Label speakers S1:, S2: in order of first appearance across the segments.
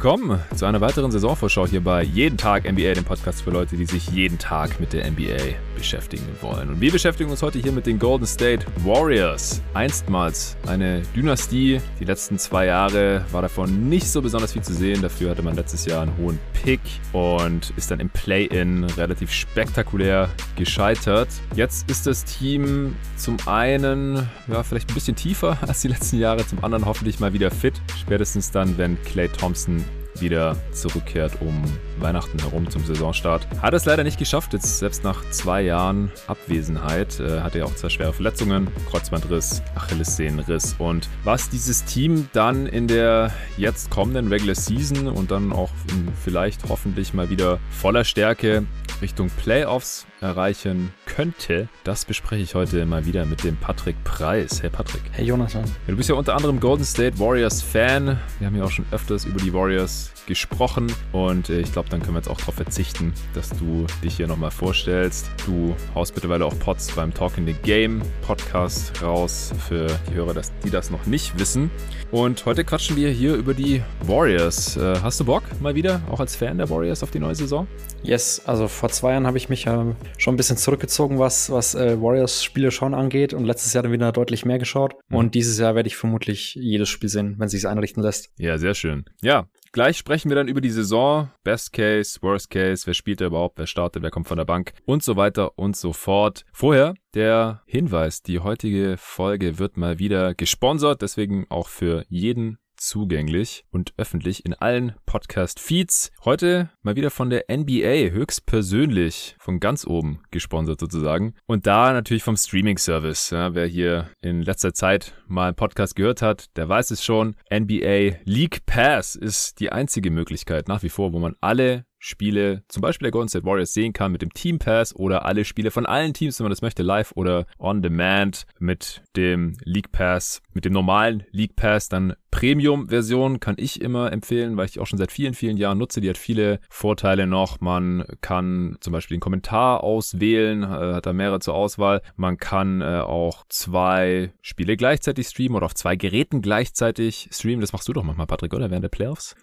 S1: Willkommen zu einer weiteren Saisonvorschau hier bei Jeden Tag NBA, dem Podcast für Leute, die sich jeden Tag mit der NBA beschäftigen wollen. Und wir beschäftigen uns heute hier mit den Golden State Warriors. Einstmals eine Dynastie. Die letzten zwei Jahre war davon nicht so besonders viel zu sehen. Dafür hatte man letztes Jahr einen hohen Pick und ist dann im Play-In relativ spektakulär gescheitert. Jetzt ist das Team zum einen ja, vielleicht ein bisschen tiefer als die letzten Jahre, zum anderen hoffentlich mal wieder fit. Spätestens dann, wenn Clay Thompson wieder zurückkehrt um Weihnachten herum zum Saisonstart. Hat es leider nicht geschafft, jetzt selbst nach zwei Jahren Abwesenheit. Äh, hatte ja auch zwei schwere Verletzungen, Kreuzbandriss, Achillessehnenriss. Und was dieses Team dann in der jetzt kommenden Regular Season und dann auch vielleicht hoffentlich mal wieder voller Stärke Richtung Playoffs erreichen könnte, das bespreche ich heute mal wieder mit dem Patrick Preis. Hey Patrick.
S2: Hey Jonathan.
S1: du bist ja unter anderem Golden State Warriors Fan. Wir haben ja auch schon öfters über die Warriors gesprochen und äh, ich glaube, dann können wir jetzt auch darauf verzichten, dass du dich hier nochmal vorstellst. Du haust mittlerweile auch Pods beim Talk in the Game Podcast raus für die Hörer, die das noch nicht wissen. Und heute quatschen wir hier über die Warriors. Äh, hast du Bock mal wieder, auch als Fan der Warriors, auf die neue Saison?
S2: Yes, also vor zwei Jahren habe ich mich ja schon ein bisschen zurückgezogen, was, was äh, Warriors-Spiele schauen angeht und letztes Jahr dann wieder deutlich mehr geschaut. Mhm. Und dieses Jahr werde ich vermutlich jedes Spiel sehen, wenn es sich einrichten lässt.
S1: Ja, sehr schön. Ja, Gleich sprechen wir dann über die Saison. Best Case, Worst Case, wer spielt da überhaupt, wer startet, wer kommt von der Bank und so weiter und so fort. Vorher der Hinweis, die heutige Folge wird mal wieder gesponsert, deswegen auch für jeden zugänglich und öffentlich in allen Podcast-Feeds. Heute mal wieder von der NBA, höchstpersönlich, von ganz oben gesponsert sozusagen. Und da natürlich vom Streaming-Service. Ja, wer hier in letzter Zeit mal einen Podcast gehört hat, der weiß es schon. NBA League Pass ist die einzige Möglichkeit nach wie vor, wo man alle Spiele, zum Beispiel der Golden State Warriors, sehen kann mit dem Team Pass oder alle Spiele von allen Teams, wenn man das möchte, live oder on demand mit dem League Pass, mit dem normalen League Pass, dann Premium-Version kann ich immer empfehlen, weil ich auch schon seit vielen, vielen Jahren nutze. Die hat viele Vorteile noch. Man kann zum Beispiel den Kommentar auswählen, äh, hat da mehrere zur Auswahl. Man kann äh, auch zwei Spiele gleichzeitig streamen oder auf zwei Geräten gleichzeitig streamen. Das machst du doch manchmal, Patrick, oder? Während der Playoffs?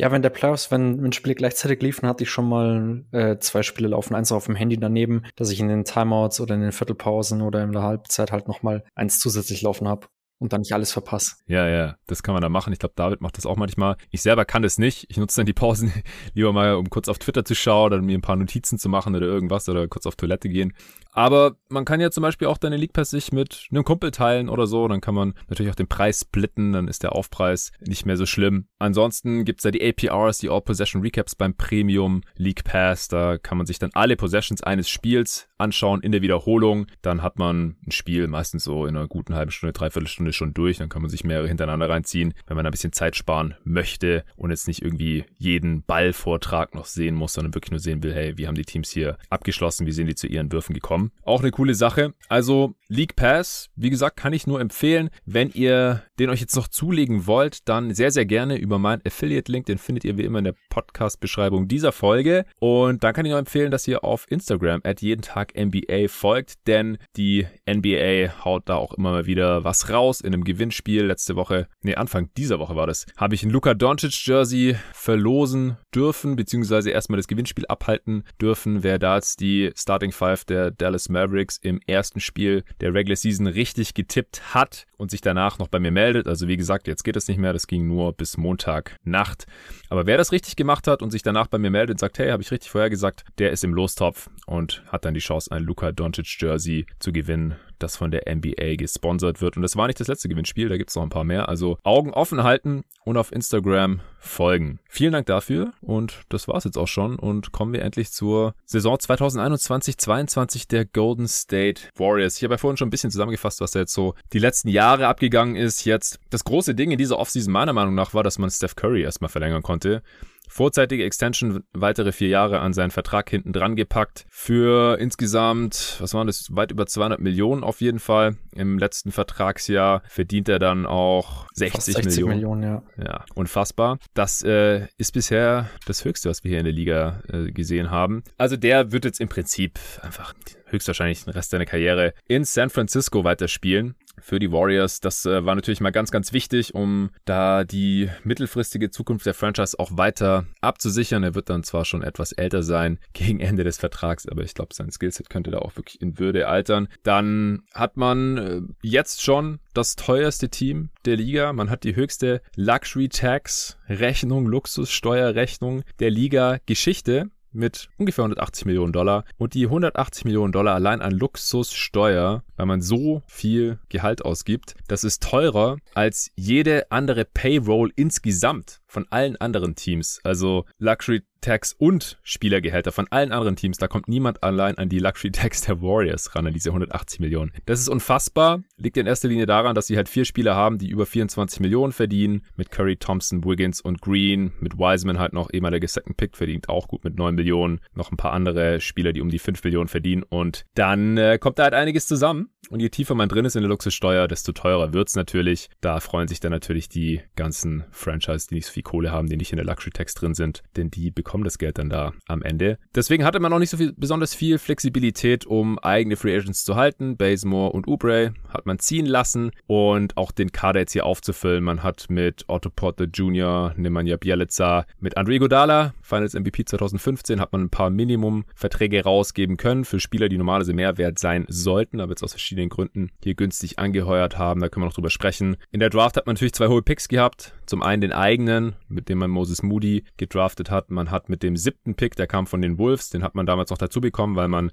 S2: Ja, wenn der Playoffs, wenn, wenn Spiele gleichzeitig liefen, hatte ich schon mal äh, zwei Spiele laufen. Eins auf dem Handy daneben, dass ich in den Timeouts oder in den Viertelpausen oder in der Halbzeit halt noch mal eins zusätzlich laufen habe und dann nicht alles verpasse.
S1: Ja, ja, das kann man da machen. Ich glaube, David macht das auch manchmal. Ich selber kann das nicht. Ich nutze dann die Pausen lieber mal, um kurz auf Twitter zu schauen oder mir ein paar Notizen zu machen oder irgendwas oder kurz auf Toilette gehen. Aber man kann ja zum Beispiel auch deine League Pass sich mit einem Kumpel teilen oder so. Dann kann man natürlich auch den Preis splitten. Dann ist der Aufpreis nicht mehr so schlimm. Ansonsten gibt's da die APRs, die All Possession Recaps beim Premium League Pass. Da kann man sich dann alle Possessions eines Spiels anschauen in der Wiederholung. Dann hat man ein Spiel meistens so in einer guten halben Stunde, dreiviertel Stunde schon durch. Dann kann man sich mehrere hintereinander reinziehen, wenn man ein bisschen Zeit sparen möchte und jetzt nicht irgendwie jeden Ballvortrag noch sehen muss, sondern wirklich nur sehen will, hey, wie haben die Teams hier abgeschlossen, wie sind die zu ihren Würfen gekommen. Auch eine coole Sache. Also League Pass, wie gesagt, kann ich nur empfehlen. Wenn ihr den euch jetzt noch zulegen wollt, dann sehr, sehr gerne über meinen Affiliate-Link. Den findet ihr wie immer in der Podcast-Beschreibung dieser Folge. Und dann kann ich auch empfehlen, dass ihr auf Instagram at jeden Tag NBA folgt, denn die NBA haut da auch immer mal wieder was raus in einem Gewinnspiel. Letzte Woche, nee, Anfang dieser Woche war das, habe ich ein Luka Doncic Jersey verlosen dürfen, beziehungsweise erstmal das Gewinnspiel abhalten dürfen. Wer da jetzt die Starting Five der Dallas Mavericks im ersten Spiel der Regular Season richtig getippt hat und sich danach noch bei mir meldet. Also wie gesagt, jetzt geht es nicht mehr, das ging nur bis Montag Nacht. Aber wer das richtig gemacht hat und sich danach bei mir meldet und sagt, hey, habe ich richtig vorhergesagt, der ist im Lostopf und hat dann die Chance, ein Luka Doncic Jersey zu gewinnen das von der NBA gesponsert wird. Und das war nicht das letzte Gewinnspiel, da gibt es noch ein paar mehr. Also Augen offen halten und auf Instagram folgen. Vielen Dank dafür und das war's jetzt auch schon und kommen wir endlich zur Saison 2021-22 der Golden State Warriors. Ich habe ja vorhin schon ein bisschen zusammengefasst, was da jetzt so die letzten Jahre abgegangen ist. Jetzt das große Ding in dieser Offseason meiner Meinung nach war, dass man Steph Curry erstmal verlängern konnte. Vorzeitige Extension, weitere vier Jahre an seinen Vertrag hinten dran gepackt. Für insgesamt, was waren das, weit über 200 Millionen auf jeden Fall. Im letzten Vertragsjahr verdient er dann auch 60, 60 Millionen. Millionen ja. ja, unfassbar. Das äh, ist bisher das Höchste, was wir hier in der Liga äh, gesehen haben. Also der wird jetzt im Prinzip einfach höchstwahrscheinlich den Rest seiner Karriere in San Francisco weiterspielen für die Warriors. Das äh, war natürlich mal ganz, ganz wichtig, um da die mittelfristige Zukunft der Franchise auch weiter abzusichern. Er wird dann zwar schon etwas älter sein gegen Ende des Vertrags, aber ich glaube, sein Skillset könnte da auch wirklich in Würde altern. Dann hat man äh, jetzt schon das teuerste Team der Liga. Man hat die höchste Luxury Tax Rechnung, Luxussteuerrechnung der Liga Geschichte mit ungefähr 180 Millionen Dollar. Und die 180 Millionen Dollar allein an Luxussteuer, weil man so viel Gehalt ausgibt, das ist teurer als jede andere Payroll insgesamt von allen anderen Teams. Also Luxury Tax und Spielergehälter von allen anderen Teams. Da kommt niemand allein an die Luxury Tax der Warriors ran, an diese 180 Millionen. Das ist unfassbar. Liegt in erster Linie daran, dass sie halt vier Spieler haben, die über 24 Millionen verdienen. Mit Curry, Thompson, Wiggins und Green. Mit Wiseman halt noch ehemaliger Second Pick verdient auch gut mit 9 Millionen. Noch ein paar andere Spieler, die um die 5 Millionen verdienen. Und dann äh, kommt da halt einiges zusammen. Und je tiefer man drin ist in der Luxussteuer, desto teurer wird's natürlich. Da freuen sich dann natürlich die ganzen Franchise, die nicht so viel Kohle haben, die nicht in der Luxury Tax drin sind. Denn die bekommen das Geld dann da am Ende. Deswegen hatte man auch nicht so viel, besonders viel Flexibilität, um eigene Free Agents zu halten. Bazemore und Oubre hat man ziehen lassen und auch den Kader jetzt hier aufzufüllen. Man hat mit Otto Porter Jr., Nemanja Bielica, mit Andre Godala, Finals MVP 2015, hat man ein paar Minimum-Verträge rausgeben können für Spieler, die normalerweise mehr wert sein sollten, aber jetzt aus verschiedenen Gründen hier günstig angeheuert haben. Da können wir noch drüber sprechen. In der Draft hat man natürlich zwei hohe Picks gehabt. Zum einen den eigenen, mit dem man Moses Moody gedraftet hat. Man hat mit dem siebten Pick, der kam von den Wolves, den hat man damals noch dazu bekommen, weil man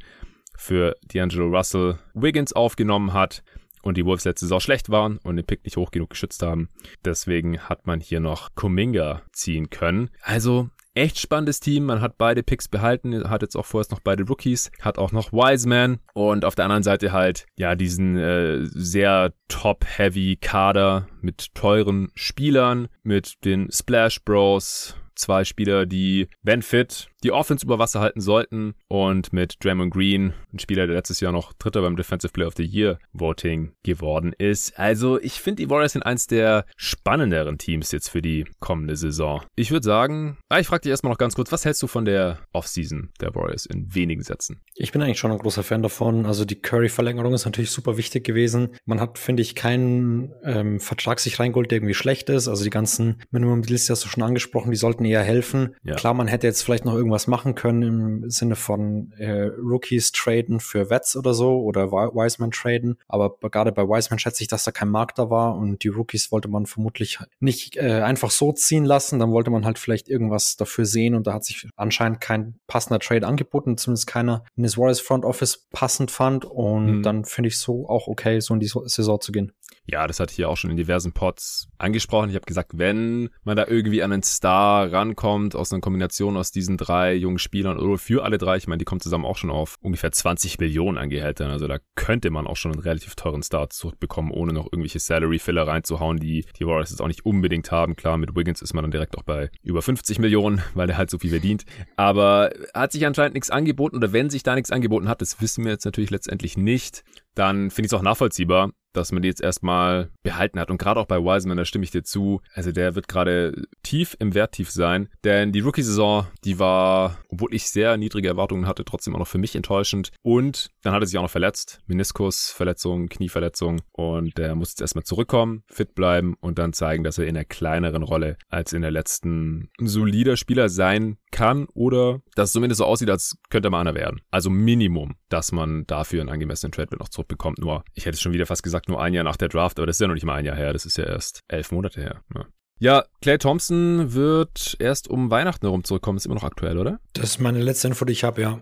S1: für D'Angelo Russell Wiggins aufgenommen hat und die Wolves letzte Saison schlecht waren und den Pick nicht hoch genug geschützt haben. Deswegen hat man hier noch Kuminga ziehen können. Also echt spannendes Team. Man hat beide Picks behalten, hat jetzt auch vorerst noch beide Rookies, hat auch noch Wiseman. Und auf der anderen Seite halt ja diesen äh, sehr top-heavy Kader mit teuren Spielern, mit den Splash Bros, zwei Spieler, die, wenn fit, die Offense über Wasser halten sollten. Und mit Draymond Green, ein Spieler, der letztes Jahr noch Dritter beim Defensive Player of the Year Voting geworden ist. Also ich finde, die Warriors sind eins der spannenderen Teams jetzt für die kommende Saison. Ich würde sagen, ah, ich frage dich erstmal noch ganz kurz, was hältst du von der Offseason der Warriors in wenigen Sätzen?
S2: Ich bin eigentlich schon ein großer Fan davon. Also die Curry-Verlängerung ist natürlich super wichtig gewesen. Man hat, finde ich, keinen ähm, Vertrag sich reingeholt, der irgendwie schlecht ist. Also die ganzen Minimum Deals, die hast du schon angesprochen, die sollten eher helfen. Ja. Klar, man hätte jetzt vielleicht noch irgendwas machen können im Sinne von äh, Rookies traden für Vets oder so oder Wiseman traden. Aber gerade bei Wiseman schätze ich, dass da kein Markt da war und die Rookies wollte man vermutlich nicht äh, einfach so ziehen lassen. Dann wollte man halt vielleicht irgendwas dafür sehen und da hat sich anscheinend kein passender Trade angeboten, zumindest keiner in das Warriors Front Office passend fand. Und mhm. dann finde ich so auch okay, so in die Saison zu gehen.
S1: Ja, das hatte ich ja auch schon in diversen Pods angesprochen. Ich habe gesagt, wenn man da irgendwie an einen Star rankommt, aus einer Kombination aus diesen drei jungen Spielern oder für alle drei, ich meine, die kommen zusammen auch schon auf ungefähr 20 Millionen an Gehältern. Also da könnte man auch schon einen relativ teuren Star zurückbekommen, ohne noch irgendwelche Salary-Filler reinzuhauen, die die Warriors jetzt auch nicht unbedingt haben. Klar, mit Wiggins ist man dann direkt auch bei über 50 Millionen, weil der halt so viel verdient. Aber hat sich anscheinend nichts angeboten oder wenn sich da nichts angeboten hat, das wissen wir jetzt natürlich letztendlich nicht, dann finde ich es auch nachvollziehbar, dass man die jetzt erstmal behalten hat. Und gerade auch bei Wiseman, da stimme ich dir zu. Also der wird gerade tief im Werttief sein. Denn die Rookie-Saison, die war, obwohl ich sehr niedrige Erwartungen hatte, trotzdem auch noch für mich enttäuschend. Und dann hat er sich auch noch verletzt. Meniskusverletzung, Knieverletzung. Und der muss jetzt erstmal zurückkommen, fit bleiben und dann zeigen, dass er in einer kleineren Rolle als in der letzten ein solider Spieler sein kann oder dass es zumindest so aussieht, als könnte man einer werden. Also Minimum, dass man dafür einen angemessenen Trade noch zurückbekommt. Nur, ich hätte schon wieder fast gesagt, nur ein Jahr nach der Draft, aber das ist ja noch nicht mal ein Jahr her, das ist ja erst elf Monate her. Ja. Ja, Clay Thompson wird erst um Weihnachten herum zurückkommen. Ist immer noch aktuell, oder?
S2: Das ist meine letzte Info, die ich habe, ja.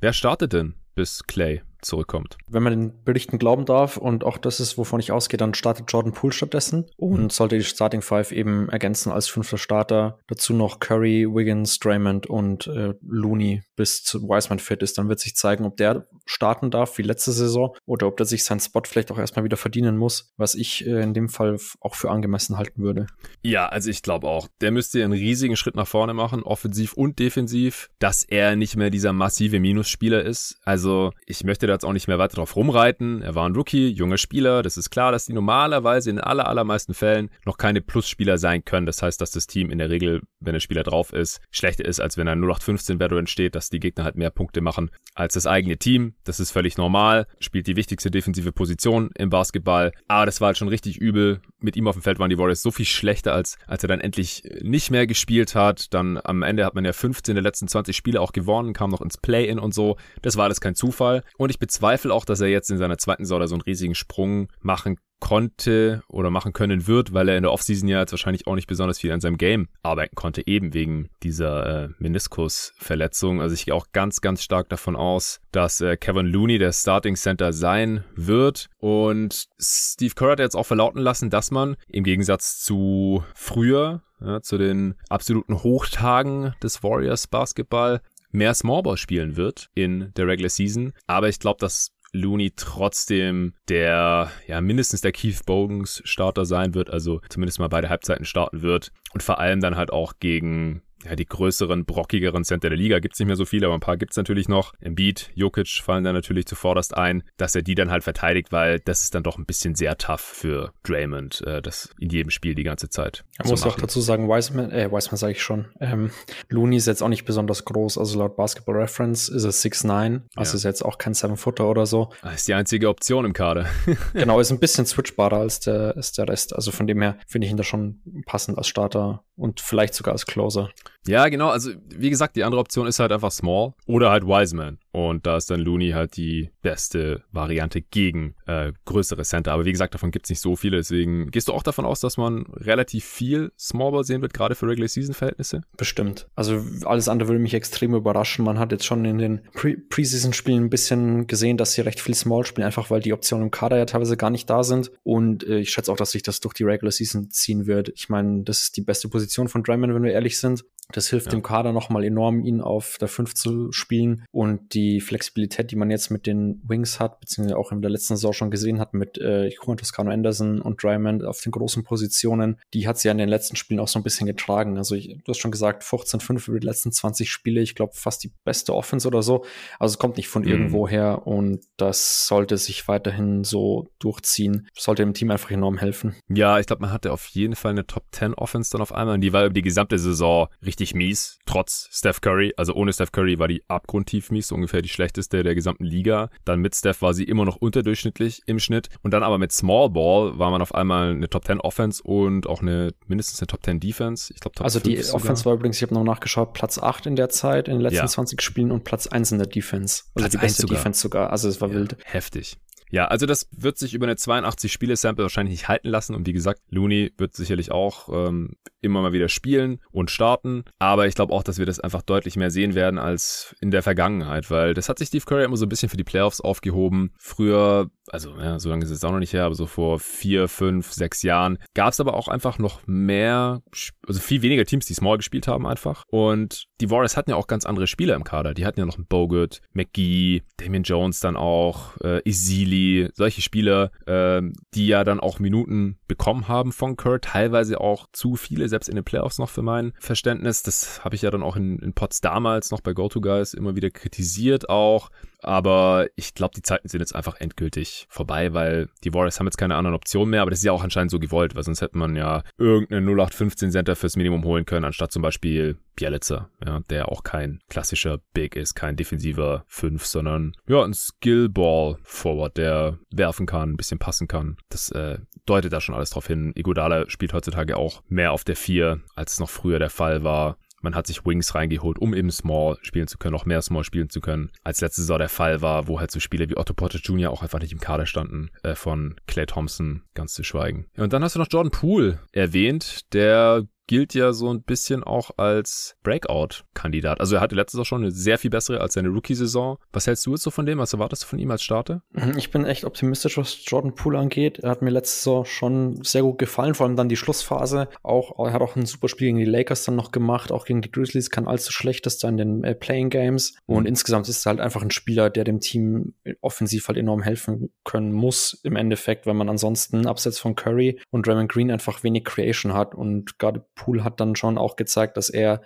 S1: Wer startet denn, bis Clay zurückkommt.
S2: Wenn man den Berichten glauben darf und auch das ist, wovon ich ausgehe, dann startet Jordan Poole stattdessen und mhm. sollte die Starting Five eben ergänzen als fünfter Starter. Dazu noch Curry, Wiggins, Draymond und äh, Looney bis zu Wiseman fit ist. Dann wird sich zeigen, ob der starten darf wie letzte Saison oder ob der sich seinen Spot vielleicht auch erstmal wieder verdienen muss, was ich äh, in dem Fall auch für angemessen halten würde.
S1: Ja, also ich glaube auch, der müsste einen riesigen Schritt nach vorne machen, offensiv und defensiv, dass er nicht mehr dieser massive Minusspieler ist. Also ich möchte da jetzt auch nicht mehr weiter drauf rumreiten. Er war ein Rookie, junger Spieler. Das ist klar, dass die normalerweise in aller, allermeisten Fällen noch keine Plus-Spieler sein können. Das heißt, dass das Team in der Regel, wenn der Spieler drauf ist, schlechter ist, als wenn ein 0815 Veteran steht, dass die Gegner halt mehr Punkte machen als das eigene Team. Das ist völlig normal. Spielt die wichtigste defensive Position im Basketball. Aber das war halt schon richtig übel. Mit ihm auf dem Feld waren die Warriors so viel schlechter, als, als er dann endlich nicht mehr gespielt hat. Dann am Ende hat man ja 15 der letzten 20 Spiele auch gewonnen, kam noch ins Play-In und so. Das war alles kein Zufall. Und ich bezweifle auch, dass er jetzt in seiner zweiten Saison so einen riesigen Sprung machen konnte oder machen können wird, weil er in der Offseason ja jetzt wahrscheinlich auch nicht besonders viel an seinem Game arbeiten konnte, eben wegen dieser äh, Meniskusverletzung. Also ich gehe auch ganz, ganz stark davon aus, dass äh, Kevin Looney der Starting Center sein wird. Und Steve Kerr hat jetzt auch verlauten lassen, dass man im Gegensatz zu früher, ja, zu den absoluten Hochtagen des Warriors Basketball, mehr Smallball spielen wird in der Regular Season. Aber ich glaube, dass Looney trotzdem der, ja, mindestens der Keith Bogans Starter sein wird, also zumindest mal beide Halbzeiten starten wird und vor allem dann halt auch gegen ja, die größeren, brockigeren Center der Liga gibt's nicht mehr so viele, aber ein paar gibt's natürlich noch. Embiid, Jokic fallen da natürlich zuvorderst ein, dass er die dann halt verteidigt, weil das ist dann doch ein bisschen sehr tough für Draymond, äh, das in jedem Spiel die ganze Zeit.
S2: Er muss auch dazu sagen, Wiseman, äh, Wiseman sage ich schon, ähm, Looney ist jetzt auch nicht besonders groß, also laut Basketball Reference ist er 6'9, also ja. ist jetzt auch kein Seven-Footer oder so.
S1: Das ist die einzige Option im Kader.
S2: genau, ist ein bisschen switchbarer als der, als der Rest, also von dem her finde ich ihn da schon passend als Starter und vielleicht sogar als Closer.
S1: Ja, genau. Also, wie gesagt, die andere Option ist halt einfach Small oder halt Wiseman. Und da ist dann Looney halt die beste Variante gegen äh, größere Center. Aber wie gesagt, davon gibt's nicht so viele. Deswegen gehst du auch davon aus, dass man relativ viel Smallball sehen wird, gerade für Regular Season Verhältnisse?
S2: Bestimmt. Also alles andere würde mich extrem überraschen. Man hat jetzt schon in den Pre Preseason Spielen ein bisschen gesehen, dass sie recht viel Small spielen, einfach weil die Optionen im Kader ja teilweise gar nicht da sind. Und äh, ich schätze auch, dass sich das durch die Regular Season ziehen wird. Ich meine, das ist die beste Position von Draymond, wenn wir ehrlich sind. Das hilft ja. dem Kader nochmal enorm, ihn auf der 5 zu spielen. Und die Flexibilität, die man jetzt mit den Wings hat, beziehungsweise auch in der letzten Saison schon gesehen hat mit äh, Juan Toscano Anderson und Drymond auf den großen Positionen, die hat sie ja in den letzten Spielen auch so ein bisschen getragen. Also ich, du hast schon gesagt, 14-5 über die letzten 20 Spiele. Ich glaube, fast die beste Offense oder so. Also es kommt nicht von mhm. irgendwo her und das sollte sich weiterhin so durchziehen. Sollte dem Team einfach enorm helfen.
S1: Ja, ich glaube, man hatte auf jeden Fall eine Top 10 Offense dann auf einmal und die war über die gesamte Saison richtig richtig mies, trotz Steph Curry. Also ohne Steph Curry war die abgrundtief mies, so ungefähr die schlechteste der gesamten Liga. Dann mit Steph war sie immer noch unterdurchschnittlich im Schnitt. Und dann aber mit Small Ball war man auf einmal eine Top 10 Offense und auch eine mindestens eine Top 10 Defense. Ich glaube
S2: Also die sogar. Offense war übrigens, ich habe noch nachgeschaut, Platz 8 in der Zeit, in den letzten ja. 20 Spielen und Platz 1 in der Defense. Also Platz die beste sogar. Defense sogar. Also es war ja, wild.
S1: Heftig. Ja, also das wird sich über eine 82-Spiele-Sample wahrscheinlich nicht halten lassen. Und wie gesagt, Looney wird sicherlich auch ähm, immer mal wieder spielen und starten. Aber ich glaube auch, dass wir das einfach deutlich mehr sehen werden als in der Vergangenheit, weil das hat sich Steve Curry immer so ein bisschen für die Playoffs aufgehoben. Früher, also ja, so lange ist es auch noch nicht her, aber so vor vier, fünf, sechs Jahren gab es aber auch einfach noch mehr, also viel weniger Teams, die Small gespielt haben einfach. Und die Warriors hatten ja auch ganz andere Spieler im Kader. Die hatten ja noch Bogut, McGee, Damian Jones dann auch, äh, Isili solche Spieler, äh, die ja dann auch Minuten bekommen haben von Kurt, teilweise auch zu viele, selbst in den Playoffs noch für mein Verständnis. Das habe ich ja dann auch in, in Pots damals noch bei GoToGuys immer wieder kritisiert auch. Aber ich glaube, die Zeiten sind jetzt einfach endgültig vorbei, weil die Warriors haben jetzt keine anderen Optionen mehr. Aber das ist ja auch anscheinend so gewollt, weil sonst hätte man ja irgendeinen 0815 Center fürs Minimum holen können, anstatt zum Beispiel Bielitzer, ja, der auch kein klassischer Big ist, kein defensiver 5, sondern ja, ein Skillball Forward, der werfen kann, ein bisschen passen kann. Das äh, deutet da schon alles drauf hin. Igodala spielt heutzutage auch mehr auf der 4, als es noch früher der Fall war. Man hat sich Wings reingeholt, um eben Small spielen zu können, auch mehr Small spielen zu können, als letzte Saison der Fall war, wo halt so Spieler wie Otto Porter Jr. auch einfach nicht im Kader standen, äh, von Clay Thompson ganz zu schweigen. Und dann hast du noch Jordan Poole erwähnt, der gilt ja so ein bisschen auch als Breakout-Kandidat. Also er hatte letztes Jahr schon eine sehr viel bessere als seine Rookie-Saison. Was hältst du jetzt so von dem? Was erwartest du von ihm als Starter?
S2: Mhm, ich bin echt optimistisch, was Jordan Poole angeht. Er hat mir letzte Saison schon sehr gut gefallen, vor allem dann die Schlussphase. Auch, er hat auch ein super Spiel gegen die Lakers dann noch gemacht, auch gegen die Grizzlies, kann allzu schlecht da in den äh, Playing Games. Und mhm. insgesamt ist er halt einfach ein Spieler, der dem Team offensiv halt enorm helfen können muss, im Endeffekt, wenn man ansonsten abseits von Curry und Draymond Green einfach wenig Creation hat und gerade Poole hat dann schon auch gezeigt, dass er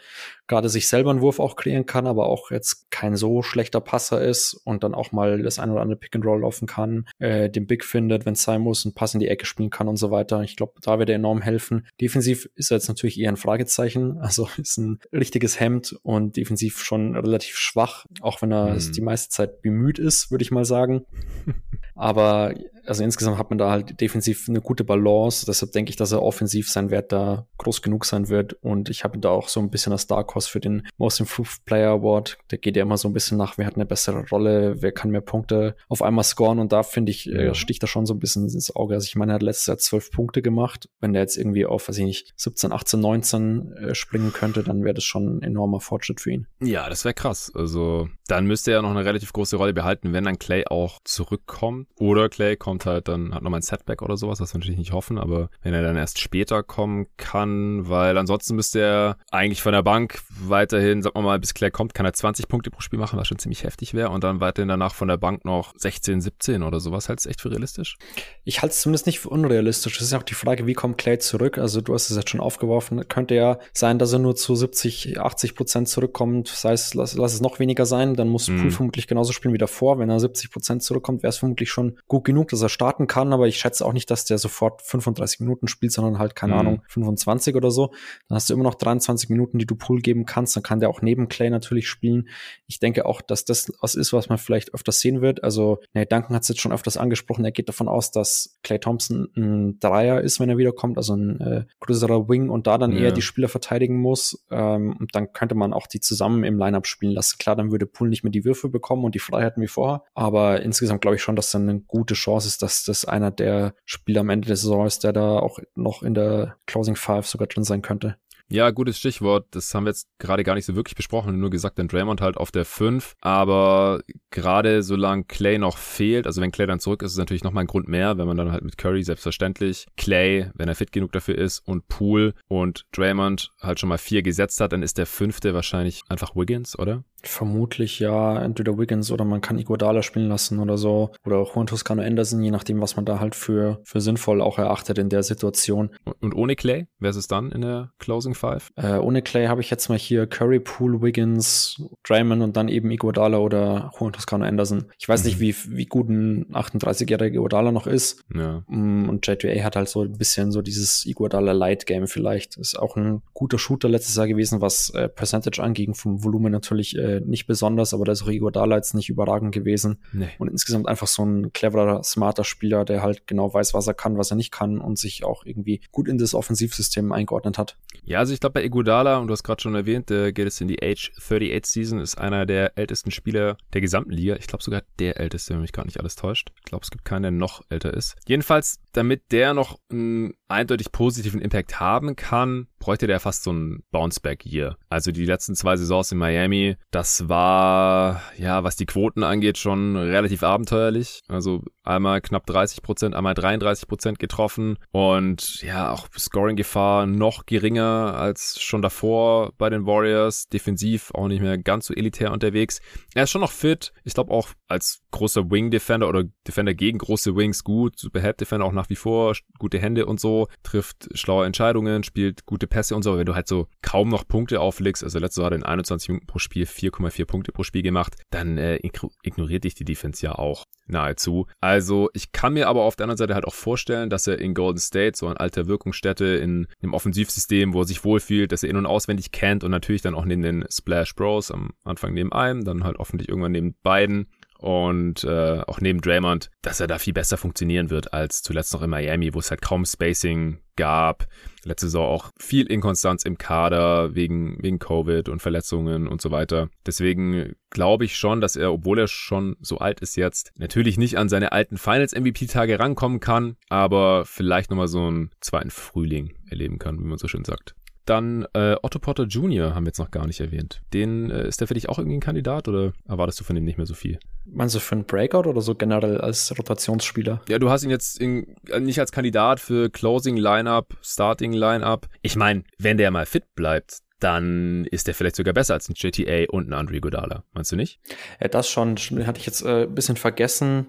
S2: gerade sich selber einen Wurf auch kreieren kann, aber auch jetzt kein so schlechter Passer ist und dann auch mal das ein oder andere Pick and Roll laufen kann, äh, den Big findet, wenn es sein muss, einen Pass in die Ecke spielen kann und so weiter. Ich glaube, da wird er enorm helfen. Defensiv ist er jetzt natürlich eher ein Fragezeichen, also ist ein richtiges Hemd und defensiv schon relativ schwach, auch wenn er mhm. die meiste Zeit bemüht ist, würde ich mal sagen. Aber also insgesamt hat man da halt defensiv eine gute Balance. Deshalb denke ich, dass er offensiv sein Wert da groß genug sein wird. Und ich habe ihn da auch so ein bisschen als Dark Horse für den Most Improved Player Award. Der geht ja immer so ein bisschen nach, wer hat eine bessere Rolle, wer kann mehr Punkte auf einmal scoren. Und da finde ich, ja. sticht er schon so ein bisschen ins Auge. Also ich meine, er hat letztes Jahr zwölf Punkte gemacht. Wenn der jetzt irgendwie auf, weiß ich nicht, 17, 18, 19 äh, springen könnte, dann wäre das schon ein enormer Fortschritt für ihn.
S1: Ja, das wäre krass. Also dann müsste er noch eine relativ große Rolle behalten, wenn dann Clay auch zurückkommt. Oder Clay kommt halt dann, hat nochmal ein Setback oder sowas, das wir natürlich nicht hoffen, aber wenn er dann erst später kommen kann, weil ansonsten müsste er eigentlich von der Bank weiterhin, sagen wir mal, bis Clay kommt, kann er 20 Punkte pro Spiel machen, was schon ziemlich heftig wäre und dann weiterhin danach von der Bank noch 16, 17 oder sowas. Hältst du echt für realistisch?
S2: Ich halte es zumindest nicht für unrealistisch. Es ist ja auch die Frage, wie kommt Clay zurück? Also du hast es jetzt schon aufgeworfen. Könnte ja sein, dass er nur zu 70, 80 Prozent zurückkommt. Das heißt, lass, lass es noch weniger sein, dann muss mhm. Pool vermutlich genauso spielen wie davor. Wenn er 70 Prozent zurückkommt, wäre es vermutlich schon gut genug, dass er starten kann. Aber ich schätze auch nicht, dass der sofort 35 Minuten spielt, sondern halt, keine mhm. Ahnung, 25 oder so. Dann hast du immer noch 23 Minuten, die du Pool geben kannst. Dann kann der auch neben Clay natürlich spielen. Ich denke auch, dass das was ist, was man vielleicht öfters sehen wird. Also, ne, Duncan hat es jetzt schon öfters angesprochen. Er geht davon aus, dass Clay Thompson ein Dreier ist, wenn er wiederkommt, also ein äh, größerer Wing und da dann ja. eher die Spieler verteidigen muss. Ähm, und dann könnte man auch die zusammen im Lineup spielen lassen. Klar, dann würde Pool nicht mehr die Würfe bekommen und die Freiheiten wie vorher. Aber insgesamt glaube ich schon, dass dann eine gute Chance ist, dass das einer der Spieler am Ende der Saison ist, der da auch noch in der Closing Five sogar drin sein könnte.
S1: Ja, gutes Stichwort. Das haben wir jetzt gerade gar nicht so wirklich besprochen. Nur gesagt, dann Draymond halt auf der 5. Aber gerade solange Clay noch fehlt, also wenn Clay dann zurück ist, ist es natürlich nochmal ein Grund mehr, wenn man dann halt mit Curry selbstverständlich, Clay, wenn er fit genug dafür ist, und Poole und Draymond halt schon mal vier gesetzt hat, dann ist der fünfte wahrscheinlich einfach Wiggins, oder?
S2: Vermutlich ja, entweder Wiggins oder man kann Iguodala spielen lassen oder so. Oder Juan Toscano Anderson, je nachdem, was man da halt für, für sinnvoll auch erachtet in der Situation.
S1: Und ohne Clay? Wer ist es dann in der Closing Five?
S2: Äh, ohne Clay habe ich jetzt mal hier Curry, Poole, Wiggins, Draymond und dann eben Iguodala oder Juan Toscano Anderson. Ich weiß mhm. nicht, wie, wie gut ein 38-jähriger Iguodala noch ist. Ja. Mm, und J2A hat halt so ein bisschen so dieses Iguodala Light Game vielleicht. Ist auch ein guter Shooter letztes Jahr gewesen, was äh, Percentage anging, vom Volumen natürlich äh, nicht besonders, aber da ist auch Iguodala jetzt nicht überragend gewesen. Nee. Und insgesamt einfach so ein cleverer, smarter Spieler, der halt genau weiß, was er kann, was er nicht kann und sich auch irgendwie gut in das Offensivsystem eingeordnet hat.
S1: Ja, also ich glaube bei Iguodala, und du hast gerade schon erwähnt, der geht es in die Age 38 Season, ist einer der ältesten Spieler der gesamten Liga. Ich glaube sogar der älteste, wenn mich gar nicht alles täuscht. Ich glaube, es gibt keinen, der noch älter ist. Jedenfalls, damit der noch einen eindeutig positiven Impact haben kann, bräuchte der fast so ein Bounceback hier. Also die letzten zwei Saisons in Miami, das war, ja, was die Quoten angeht, schon relativ abenteuerlich. Also einmal knapp 30 Prozent, einmal 33 Prozent getroffen und ja, auch Scoring-Gefahr noch geringer als schon davor bei den Warriors. Defensiv auch nicht mehr ganz so elitär unterwegs. Er ist schon noch fit. Ich glaube auch als großer Wing-Defender oder Defender gegen große Wings gut. Super Head-Defender auch nach wie vor. Gute Hände und so. Trifft schlaue Entscheidungen, spielt gute Pässe und so. Aber wenn du halt so kaum noch Punkte auflegst, also letztes Jahr hat er in 21 Minuten pro Spiel 4,4 Punkte pro Spiel gemacht, dann äh, ignoriert dich die Defense ja auch nahezu. Also ich kann mir aber auf der anderen Seite halt auch vorstellen, dass er in Golden State, so ein alter Wirkungsstätte in einem Offensivsystem, wo er sich wohlfühlt, dass er in- und auswendig kennt und natürlich dann auch neben den Splash Bros am Anfang neben einem, dann halt hoffentlich irgendwann neben beiden und äh, auch neben Draymond, dass er da viel besser funktionieren wird als zuletzt noch in Miami, wo es halt kaum Spacing gab. Letzte Saison auch viel Inkonstanz im Kader wegen, wegen Covid und Verletzungen und so weiter. Deswegen glaube ich schon, dass er, obwohl er schon so alt ist jetzt, natürlich nicht an seine alten Finals-MVP-Tage rankommen kann, aber vielleicht nochmal so einen zweiten Frühling erleben kann, wie man so schön sagt. Dann äh, Otto Potter Jr. haben wir jetzt noch gar nicht erwähnt. Den äh, ist der für dich auch irgendwie ein Kandidat oder erwartest du von ihm nicht mehr so viel?
S2: Meinst du für einen Breakout oder so generell als Rotationsspieler?
S1: Ja, du hast ihn jetzt in, äh, nicht als Kandidat für Closing Lineup, Starting Lineup. Ich meine, wenn der mal fit bleibt, dann ist der vielleicht sogar besser als ein JTA und ein Andre Godala. Meinst du nicht?
S2: Ja, das schon. Hatte ich jetzt äh, ein bisschen vergessen.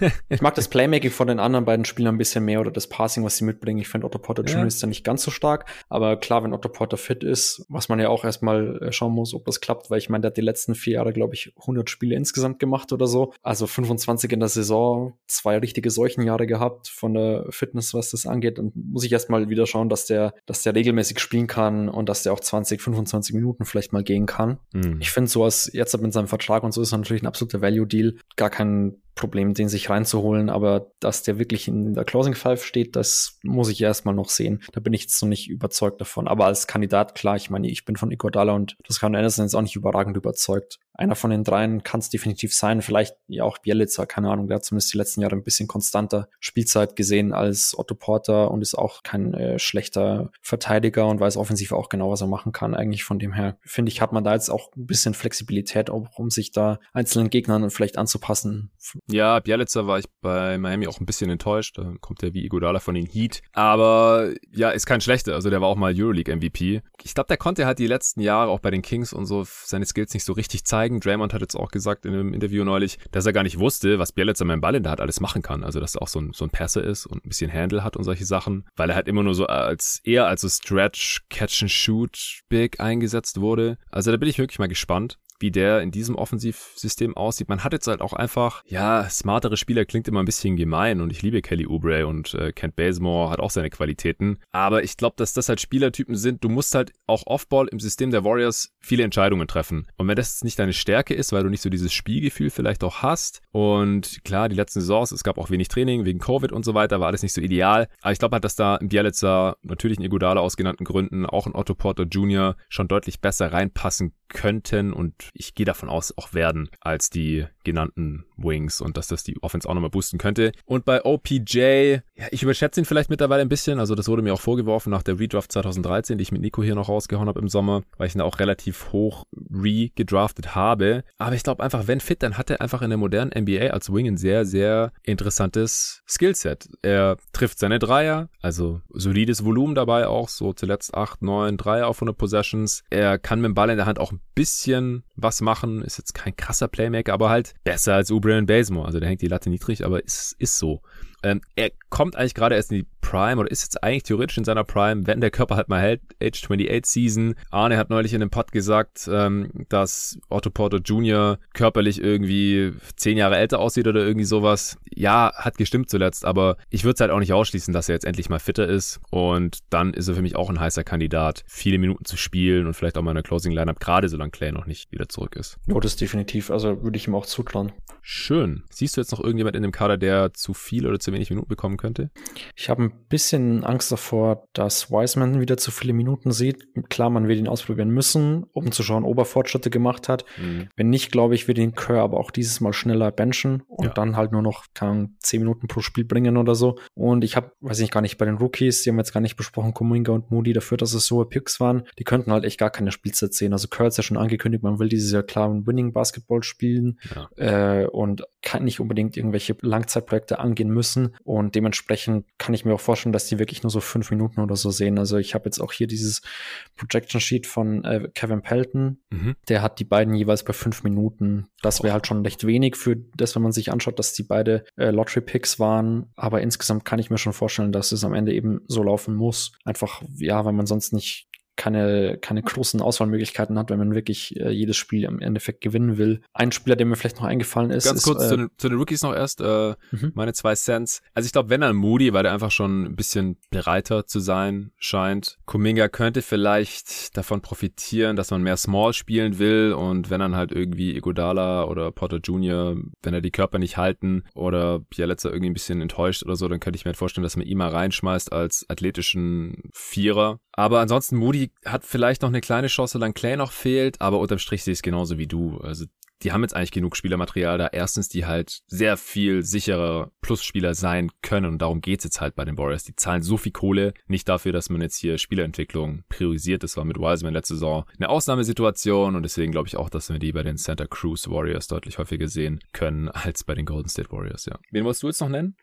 S2: ich mag das Playmaking von den anderen beiden Spielern ein bisschen mehr oder das Passing, was sie mitbringen. Ich finde Otto Porter Jr. Ja. ist ja nicht ganz so stark. Aber klar, wenn Otto Porter fit ist, was man ja auch erstmal äh, schauen muss, ob das klappt, weil ich meine, der hat die letzten vier Jahre, glaube ich, 100 Spiele insgesamt gemacht oder so. Also 25 in der Saison, zwei richtige Seuchenjahre gehabt von der Fitness, was das angeht. Und muss ich erstmal wieder schauen, dass der, dass der regelmäßig spielen kann und dass der auch 20, 25 Minuten vielleicht mal gehen kann. Mhm. Ich finde sowas jetzt mit seinem Vertrag und so ist natürlich ein absoluter Value-Deal. Gar kein Problem, den sich reinzuholen, aber dass der wirklich in der Closing Five steht, das muss ich erstmal noch sehen. Da bin ich jetzt noch nicht überzeugt davon. Aber als Kandidat, klar, ich meine, ich bin von Iguodala und das kann Anderson jetzt auch nicht überragend überzeugt. Einer von den dreien kann es definitiv sein. Vielleicht ja auch Bielitzer, keine Ahnung. Der hat zumindest die letzten Jahre ein bisschen konstanter Spielzeit gesehen als Otto Porter und ist auch kein äh, schlechter Verteidiger und weiß offensiv auch genau, was er machen kann. Eigentlich von dem her, finde ich, hat man da jetzt auch ein bisschen Flexibilität, auch um sich da einzelnen Gegnern vielleicht anzupassen.
S1: Ja, Bielitzer war ich bei Miami auch ein bisschen enttäuscht. Da kommt der wie Igodala von den Heat. Aber ja, ist kein schlechter. Also der war auch mal Euroleague MVP. Ich glaube, der konnte halt die letzten Jahre auch bei den Kings und so seine Skills nicht so richtig zeigen zeigen. Draymond hat jetzt auch gesagt in einem Interview neulich, dass er gar nicht wusste, was Bielitzer mit dem Ball in der Hand alles machen kann. Also, dass er auch so ein, so ein Passer ist und ein bisschen Handle hat und solche Sachen. Weil er halt immer nur so als, eher als so Stretch, Catch and Shoot Big eingesetzt wurde. Also, da bin ich wirklich mal gespannt wie der in diesem Offensivsystem aussieht. Man hat jetzt halt auch einfach, ja, smartere Spieler klingt immer ein bisschen gemein und ich liebe Kelly Oubre und äh, Kent Bazemore hat auch seine Qualitäten. Aber ich glaube, dass das halt Spielertypen sind. Du musst halt auch Offball im System der Warriors viele Entscheidungen treffen. Und wenn das nicht deine Stärke ist, weil du nicht so dieses Spielgefühl vielleicht auch hast und klar, die letzten Saisons, es gab auch wenig Training wegen Covid und so weiter, war alles nicht so ideal. Aber ich glaube halt, dass da ein Bielitzer, natürlich ein Iguodala aus genannten Gründen, auch ein Otto Porter Jr. schon deutlich besser reinpassen könnten und ich gehe davon aus, auch werden als die genannten Wings und dass das die Offense auch nochmal boosten könnte. Und bei OPJ, ja, ich überschätze ihn vielleicht mittlerweile ein bisschen. Also das wurde mir auch vorgeworfen nach der Redraft 2013, die ich mit Nico hier noch rausgehauen habe im Sommer, weil ich ihn auch relativ hoch re-gedraftet habe. Aber ich glaube einfach, wenn fit, dann hat er einfach in der modernen NBA als Wing ein sehr, sehr interessantes Skillset. Er trifft seine Dreier, also solides Volumen dabei auch, so zuletzt 8, 9 Dreier auf 100 Possessions. Er kann mit dem Ball in der Hand auch ein bisschen was machen, ist jetzt kein krasser Playmaker, aber halt besser als Ubre und Bazemore. Also der hängt die Latte niedrig, aber ist, ist so. Ähm, er kommt eigentlich gerade erst in die Prime oder ist jetzt eigentlich theoretisch in seiner Prime, wenn der Körper halt mal hält, Age 28 Season. Arne hat neulich in einem Pod gesagt, ähm, dass Otto Porter Jr. körperlich irgendwie zehn Jahre älter aussieht oder irgendwie sowas. Ja, hat gestimmt zuletzt, aber ich würde es halt auch nicht ausschließen, dass er jetzt endlich mal fitter ist und dann ist er für mich auch ein heißer Kandidat, viele Minuten zu spielen und vielleicht auch mal in der Closing Lineup, gerade solange Clay noch nicht wieder zurück ist.
S2: Ja, das definitiv, also würde ich ihm auch zutrauen.
S1: Schön. Siehst du jetzt noch irgendjemand in dem Kader, der zu viel oder zu wenig Minuten bekommen könnte?
S2: Ich habe ein bisschen Angst davor, dass Wiseman wieder zu viele Minuten sieht. Klar, man will ihn ausprobieren müssen, um zu schauen, ob er Fortschritte gemacht hat. Mhm. Wenn nicht, glaube ich, wird ihn Kerr aber auch dieses Mal schneller benchen und ja. dann halt nur noch kann, 10 Minuten pro Spiel bringen oder so. Und ich habe, weiß ich gar nicht, bei den Rookies, die haben jetzt gar nicht besprochen, Kuminga und Moody, dafür, dass es so Picks waren, die könnten halt echt gar keine Spielzeit sehen. Also Kerr hat ja schon angekündigt, man will dieses Jahr klar Winning Basketball spielen ja. äh, und kann nicht unbedingt irgendwelche Langzeitprojekte angehen müssen. Und dementsprechend kann ich mir auch vorstellen, dass die wirklich nur so fünf Minuten oder so sehen. Also ich habe jetzt auch hier dieses Projection Sheet von äh, Kevin Pelton. Mhm. Der hat die beiden jeweils bei fünf Minuten. Das wäre halt schon recht wenig für das, wenn man sich anschaut, dass die beide äh, Lottery Picks waren. Aber insgesamt kann ich mir schon vorstellen, dass es am Ende eben so laufen muss. Einfach, ja, weil man sonst nicht keine, keine großen Auswahlmöglichkeiten hat, wenn man wirklich äh, jedes Spiel im Endeffekt gewinnen will. Ein Spieler, der mir vielleicht noch eingefallen ist.
S1: Ganz
S2: ist,
S1: kurz äh, zu, den, zu, den, Rookies noch erst, äh, mhm. meine zwei Cents. Also ich glaube, wenn dann Moody, weil der einfach schon ein bisschen bereiter zu sein scheint. Kuminga könnte vielleicht davon profitieren, dass man mehr Small spielen will und wenn dann halt irgendwie Igodala oder Potter Jr., wenn er die Körper nicht halten oder Bielitzer irgendwie ein bisschen enttäuscht oder so, dann könnte ich mir halt vorstellen, dass man ihn mal reinschmeißt als athletischen Vierer. Aber ansonsten Moody hat vielleicht noch eine kleine Chance, solange Clay noch fehlt, aber unterm Strich sehe ich es genauso wie du. Also die haben jetzt eigentlich genug Spielermaterial da. Erstens, die halt sehr viel sicherer Plusspieler sein können. Und darum geht's jetzt halt bei den Warriors. Die zahlen so viel Kohle. Nicht dafür, dass man jetzt hier Spielerentwicklung priorisiert. Das war mit Wiseman letzte Saison eine Ausnahmesituation. Und deswegen glaube ich auch, dass wir die bei den Santa Cruz Warriors deutlich häufiger sehen können als bei den Golden State Warriors, ja. Wen wolltest du jetzt noch nennen?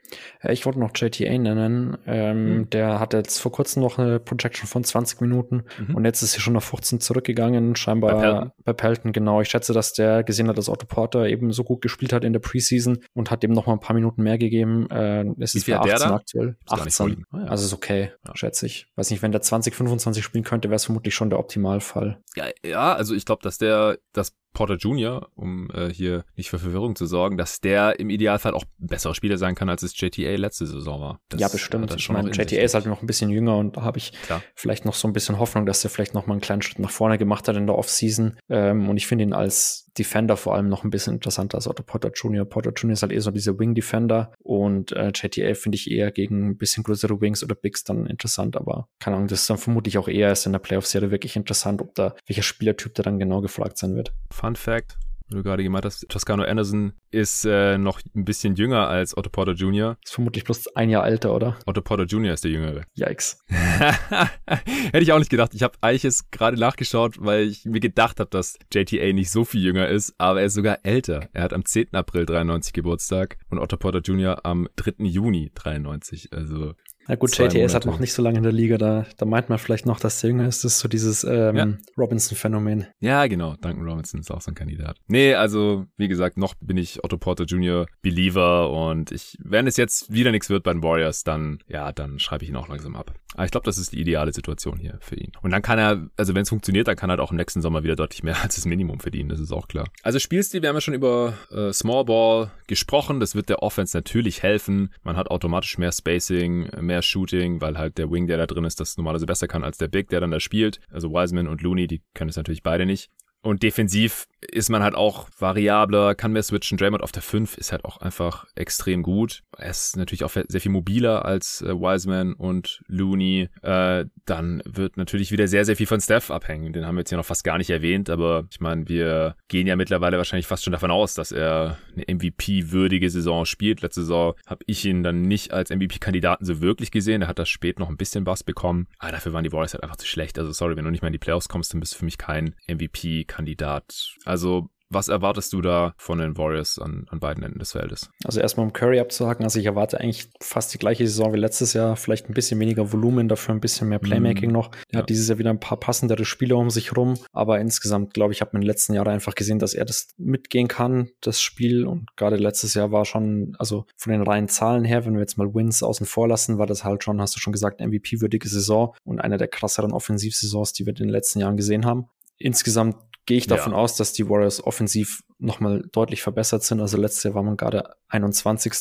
S2: Ich wollte noch JTA nennen. Ähm, hm. Der hat jetzt vor kurzem noch eine Projection von 25 Minuten. Mhm. Und jetzt ist er schon auf 14 zurückgegangen, scheinbar bei Pelton. bei Pelton. Genau. Ich schätze, dass der gesehen hat, dass Otto Porter eben so gut gespielt hat in der Preseason und hat dem noch mal ein paar Minuten mehr gegeben. Äh, es ist bei 18 aktuell. 18. Ah, ja. Also ist okay, ja. schätze ich. Weiß nicht, wenn der 20, 25 spielen könnte, wäre es vermutlich schon der Optimalfall.
S1: Ja, ja, also ich glaube, dass der, das Porter Jr., um äh, hier nicht für Verwirrung zu sorgen, dass der im Idealfall auch besserer Spieler sein kann, als es JTA letzte Saison war.
S2: Das ja, bestimmt. Ich meine, JTA ist halt noch ein bisschen jünger und da habe ich Klar. vielleicht noch so ein bisschen Hoffnung, dass er vielleicht noch mal einen kleinen Schritt nach vorne gemacht hat in der Offseason. Ähm, und ich finde ihn als Defender vor allem noch ein bisschen interessanter als Otto Porter Jr. Porter Jr. ist halt eher so dieser Wing Defender und äh, JTA finde ich eher gegen ein bisschen größere Wings oder Bigs dann interessant, aber keine Ahnung, das ist dann vermutlich auch eher erst in der Playoff-Serie wirklich interessant, ob da welcher Spielertyp da dann genau gefragt sein wird.
S1: Fun Fact, wie du gerade gemeint hast, Toscano Anderson ist äh, noch ein bisschen jünger als Otto Porter Jr.
S2: Ist vermutlich bloß ein Jahr älter, oder?
S1: Otto Porter Jr. ist der Jüngere.
S2: Yikes.
S1: Hätte ich auch nicht gedacht. Ich habe eigentlich jetzt gerade nachgeschaut, weil ich mir gedacht habe, dass JTA nicht so viel jünger ist, aber er ist sogar älter. Er hat am 10. April 93 Geburtstag und Otto Porter Jr. am 3. Juni 93. Also
S2: na gut, JTS hat noch nicht so lange in der Liga, da, da meint man vielleicht noch, dass der jünger ist. Das ist so dieses ähm, ja. Robinson-Phänomen.
S1: Ja, genau. Duncan Robinson ist auch so ein Kandidat. Nee, also, wie gesagt, noch bin ich Otto Porter Jr. Believer und ich, wenn es jetzt wieder nichts wird bei den Warriors, dann, ja, dann schreibe ich ihn auch langsam ab. Aber ich glaube, das ist die ideale Situation hier für ihn. Und dann kann er, also wenn es funktioniert, dann kann er auch im nächsten Sommer wieder deutlich mehr als das Minimum verdienen, das ist auch klar. Also Spielstil, wir haben ja schon über äh, Small Ball gesprochen, das wird der Offense natürlich helfen. Man hat automatisch mehr Spacing, mehr Shooting, weil halt der Wing, der da drin ist, das normalerweise besser kann als der Big, der dann da spielt. Also Wiseman und Looney, die können es natürlich beide nicht. Und defensiv ist man halt auch variabler, kann mehr switchen. Draymond auf der 5 ist halt auch einfach extrem gut. Er ist natürlich auch sehr viel mobiler als äh, Wiseman und Looney. Äh, dann wird natürlich wieder sehr, sehr viel von Steph abhängen. Den haben wir jetzt ja noch fast gar nicht erwähnt, aber ich meine, wir gehen ja mittlerweile wahrscheinlich fast schon davon aus, dass er eine MVP-würdige Saison spielt. Letzte Saison habe ich ihn dann nicht als MVP-Kandidaten so wirklich gesehen. Er hat das spät noch ein bisschen Bass bekommen. Aber dafür waren die Warriors halt einfach zu schlecht. Also sorry, wenn du nicht mal in die Playoffs kommst, dann bist du für mich kein MVP-Kandidat. Also was erwartest du da von den Warriors an, an beiden Enden des Feldes?
S2: Also erstmal um Curry abzuhaken, also ich erwarte eigentlich fast die gleiche Saison wie letztes Jahr, vielleicht ein bisschen weniger Volumen, dafür ein bisschen mehr Playmaking mm, noch. Er ja. hat dieses Jahr wieder ein paar passendere Spieler um sich rum, aber insgesamt glaube ich, habe man in den letzten Jahren einfach gesehen, dass er das mitgehen kann, das Spiel und gerade letztes Jahr war schon, also von den reinen Zahlen her, wenn wir jetzt mal Wins außen vor lassen, war das halt schon, hast du schon gesagt, MVP-würdige Saison und eine der krasseren Offensivsaisons, die wir in den letzten Jahren gesehen haben. Insgesamt gehe ich davon ja. aus, dass die Warriors offensiv nochmal deutlich verbessert sind. Also letztes Jahr war man gerade 21.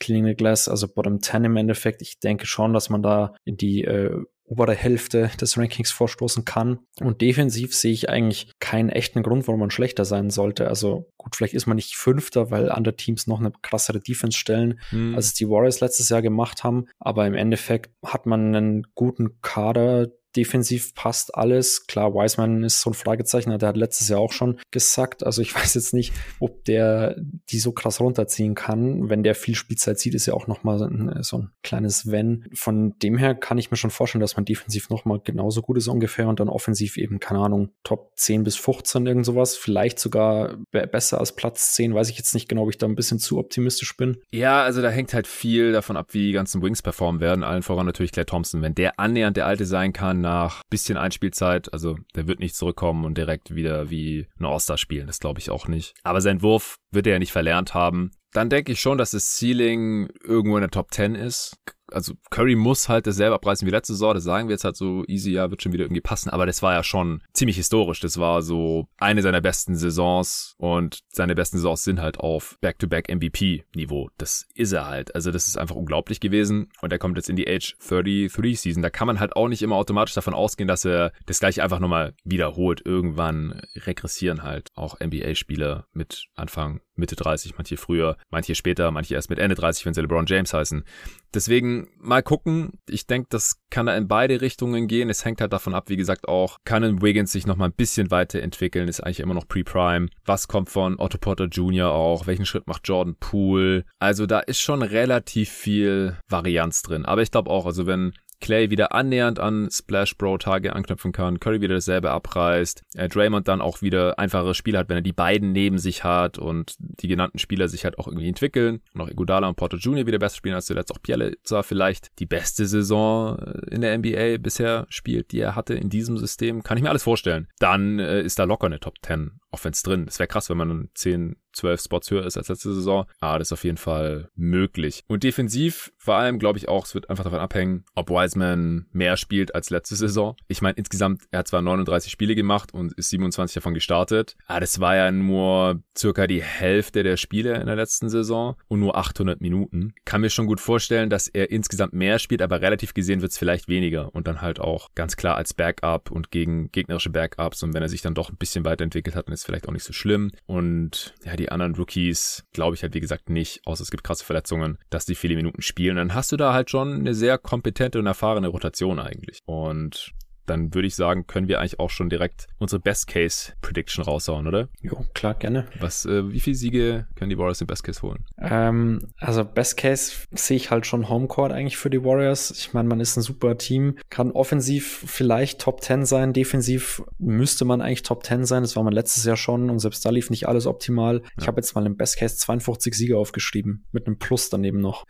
S2: Cleaning Glass, also Bottom 10 im Endeffekt. Ich denke schon, dass man da in die äh, obere Hälfte des Rankings vorstoßen kann. Und defensiv sehe ich eigentlich keinen echten Grund, warum man schlechter sein sollte. Also gut, vielleicht ist man nicht Fünfter, weil andere Teams noch eine krassere Defense stellen, hm. als es die Warriors letztes Jahr gemacht haben. Aber im Endeffekt hat man einen guten Kader, defensiv passt alles. Klar, Wiseman ist so ein Fragezeichen, der hat letztes Jahr auch schon gesagt. Also ich weiß jetzt nicht, ob der die so krass runterziehen kann. Wenn der viel Spielzeit sieht, ist ja auch nochmal so ein, kleines Wenn. Von dem her kann ich mir schon vorstellen, dass man defensiv nochmal genauso gut ist ungefähr und dann offensiv eben, keine Ahnung, Top 10 bis 15 irgend sowas. Vielleicht sogar besser als Platz 10, weiß ich jetzt nicht genau, ob ich da ein bisschen zu optimistisch bin.
S1: Ja, also da hängt halt viel davon ab, wie die ganzen Wings performen werden. Allen voran natürlich Claire Thompson. Wenn der annähernd der Alte sein kann, nach bisschen Einspielzeit. Also der wird nicht zurückkommen und direkt wieder wie ein All-Star spielen. Das glaube ich auch nicht. Aber sein Wurf wird er ja nicht verlernt haben. Dann denke ich schon, dass das Ceiling irgendwo in der Top 10 ist also Curry muss halt dasselbe abreißen wie letzte Saison, das sagen wir jetzt halt so easy, ja, wird schon wieder irgendwie passen, aber das war ja schon ziemlich historisch. Das war so eine seiner besten Saisons und seine besten Saisons sind halt auf Back-to-Back MVP-Niveau. Das ist er halt. Also das ist einfach unglaublich gewesen und er kommt jetzt in die Age 33 Season. Da kann man halt auch nicht immer automatisch davon ausgehen, dass er das gleiche einfach nochmal wiederholt. Irgendwann regressieren halt auch NBA-Spieler mit Anfang Mitte 30, manche früher, manche später, manche erst mit Ende 30, wenn sie LeBron James heißen. Deswegen mal gucken. Ich denke, das kann da in beide Richtungen gehen. Es hängt halt davon ab, wie gesagt, auch, kann ein Wiggins sich noch mal ein bisschen weiterentwickeln, ist eigentlich immer noch Pre-Prime. Was kommt von Otto Potter Jr. auch? Welchen Schritt macht Jordan Poole? Also da ist schon relativ viel Varianz drin. Aber ich glaube auch, also wenn Clay wieder annähernd an Splash Bro Tage anknüpfen kann, Curry wieder dasselbe abreißt, äh, Draymond dann auch wieder einfache Spiele hat, wenn er die beiden neben sich hat und die genannten Spieler sich halt auch irgendwie entwickeln und auch Iguodala und Porto Jr. wieder besser spielen als zuletzt auch Bielitzer vielleicht die beste Saison äh, in der NBA bisher spielt, die er hatte in diesem System, kann ich mir alles vorstellen. Dann äh, ist da locker eine Top 10 Offense drin. Es wäre krass, wenn man 10, 12 Spots höher ist als letzte Saison. Aber das ist auf jeden Fall möglich. Und defensiv vor allem glaube ich auch, es wird einfach davon abhängen, ob Wiseman mehr spielt als letzte Saison. Ich meine, insgesamt, er hat zwar 39 Spiele gemacht und ist 27 davon gestartet, aber das war ja nur circa die Hälfte der Spiele in der letzten Saison und nur 800 Minuten. Kann mir schon gut vorstellen, dass er insgesamt mehr spielt, aber relativ gesehen wird es vielleicht weniger und dann halt auch ganz klar als Backup und gegen gegnerische Backups und wenn er sich dann doch ein bisschen weiterentwickelt hat, dann ist vielleicht auch nicht so schlimm und ja, die anderen Rookies glaube ich halt wie gesagt nicht, außer es gibt krasse Verletzungen, dass die viele Minuten spielen. Dann hast du da halt schon eine sehr kompetente und erfahrene Rotation eigentlich. Und dann würde ich sagen, können wir eigentlich auch schon direkt unsere Best Case Prediction raushauen, oder?
S2: Jo, klar, gerne.
S1: Was, äh, wie viele Siege können die Warriors im Best Case holen?
S2: Ähm, also Best Case sehe ich halt schon Homecourt eigentlich für die Warriors. Ich meine, man ist ein super Team, kann offensiv vielleicht Top 10 sein, defensiv müsste man eigentlich Top 10 sein. Das war man letztes Jahr schon und selbst da lief nicht alles optimal. Ja. Ich habe jetzt mal im Best Case 52 Siege aufgeschrieben mit einem Plus daneben noch.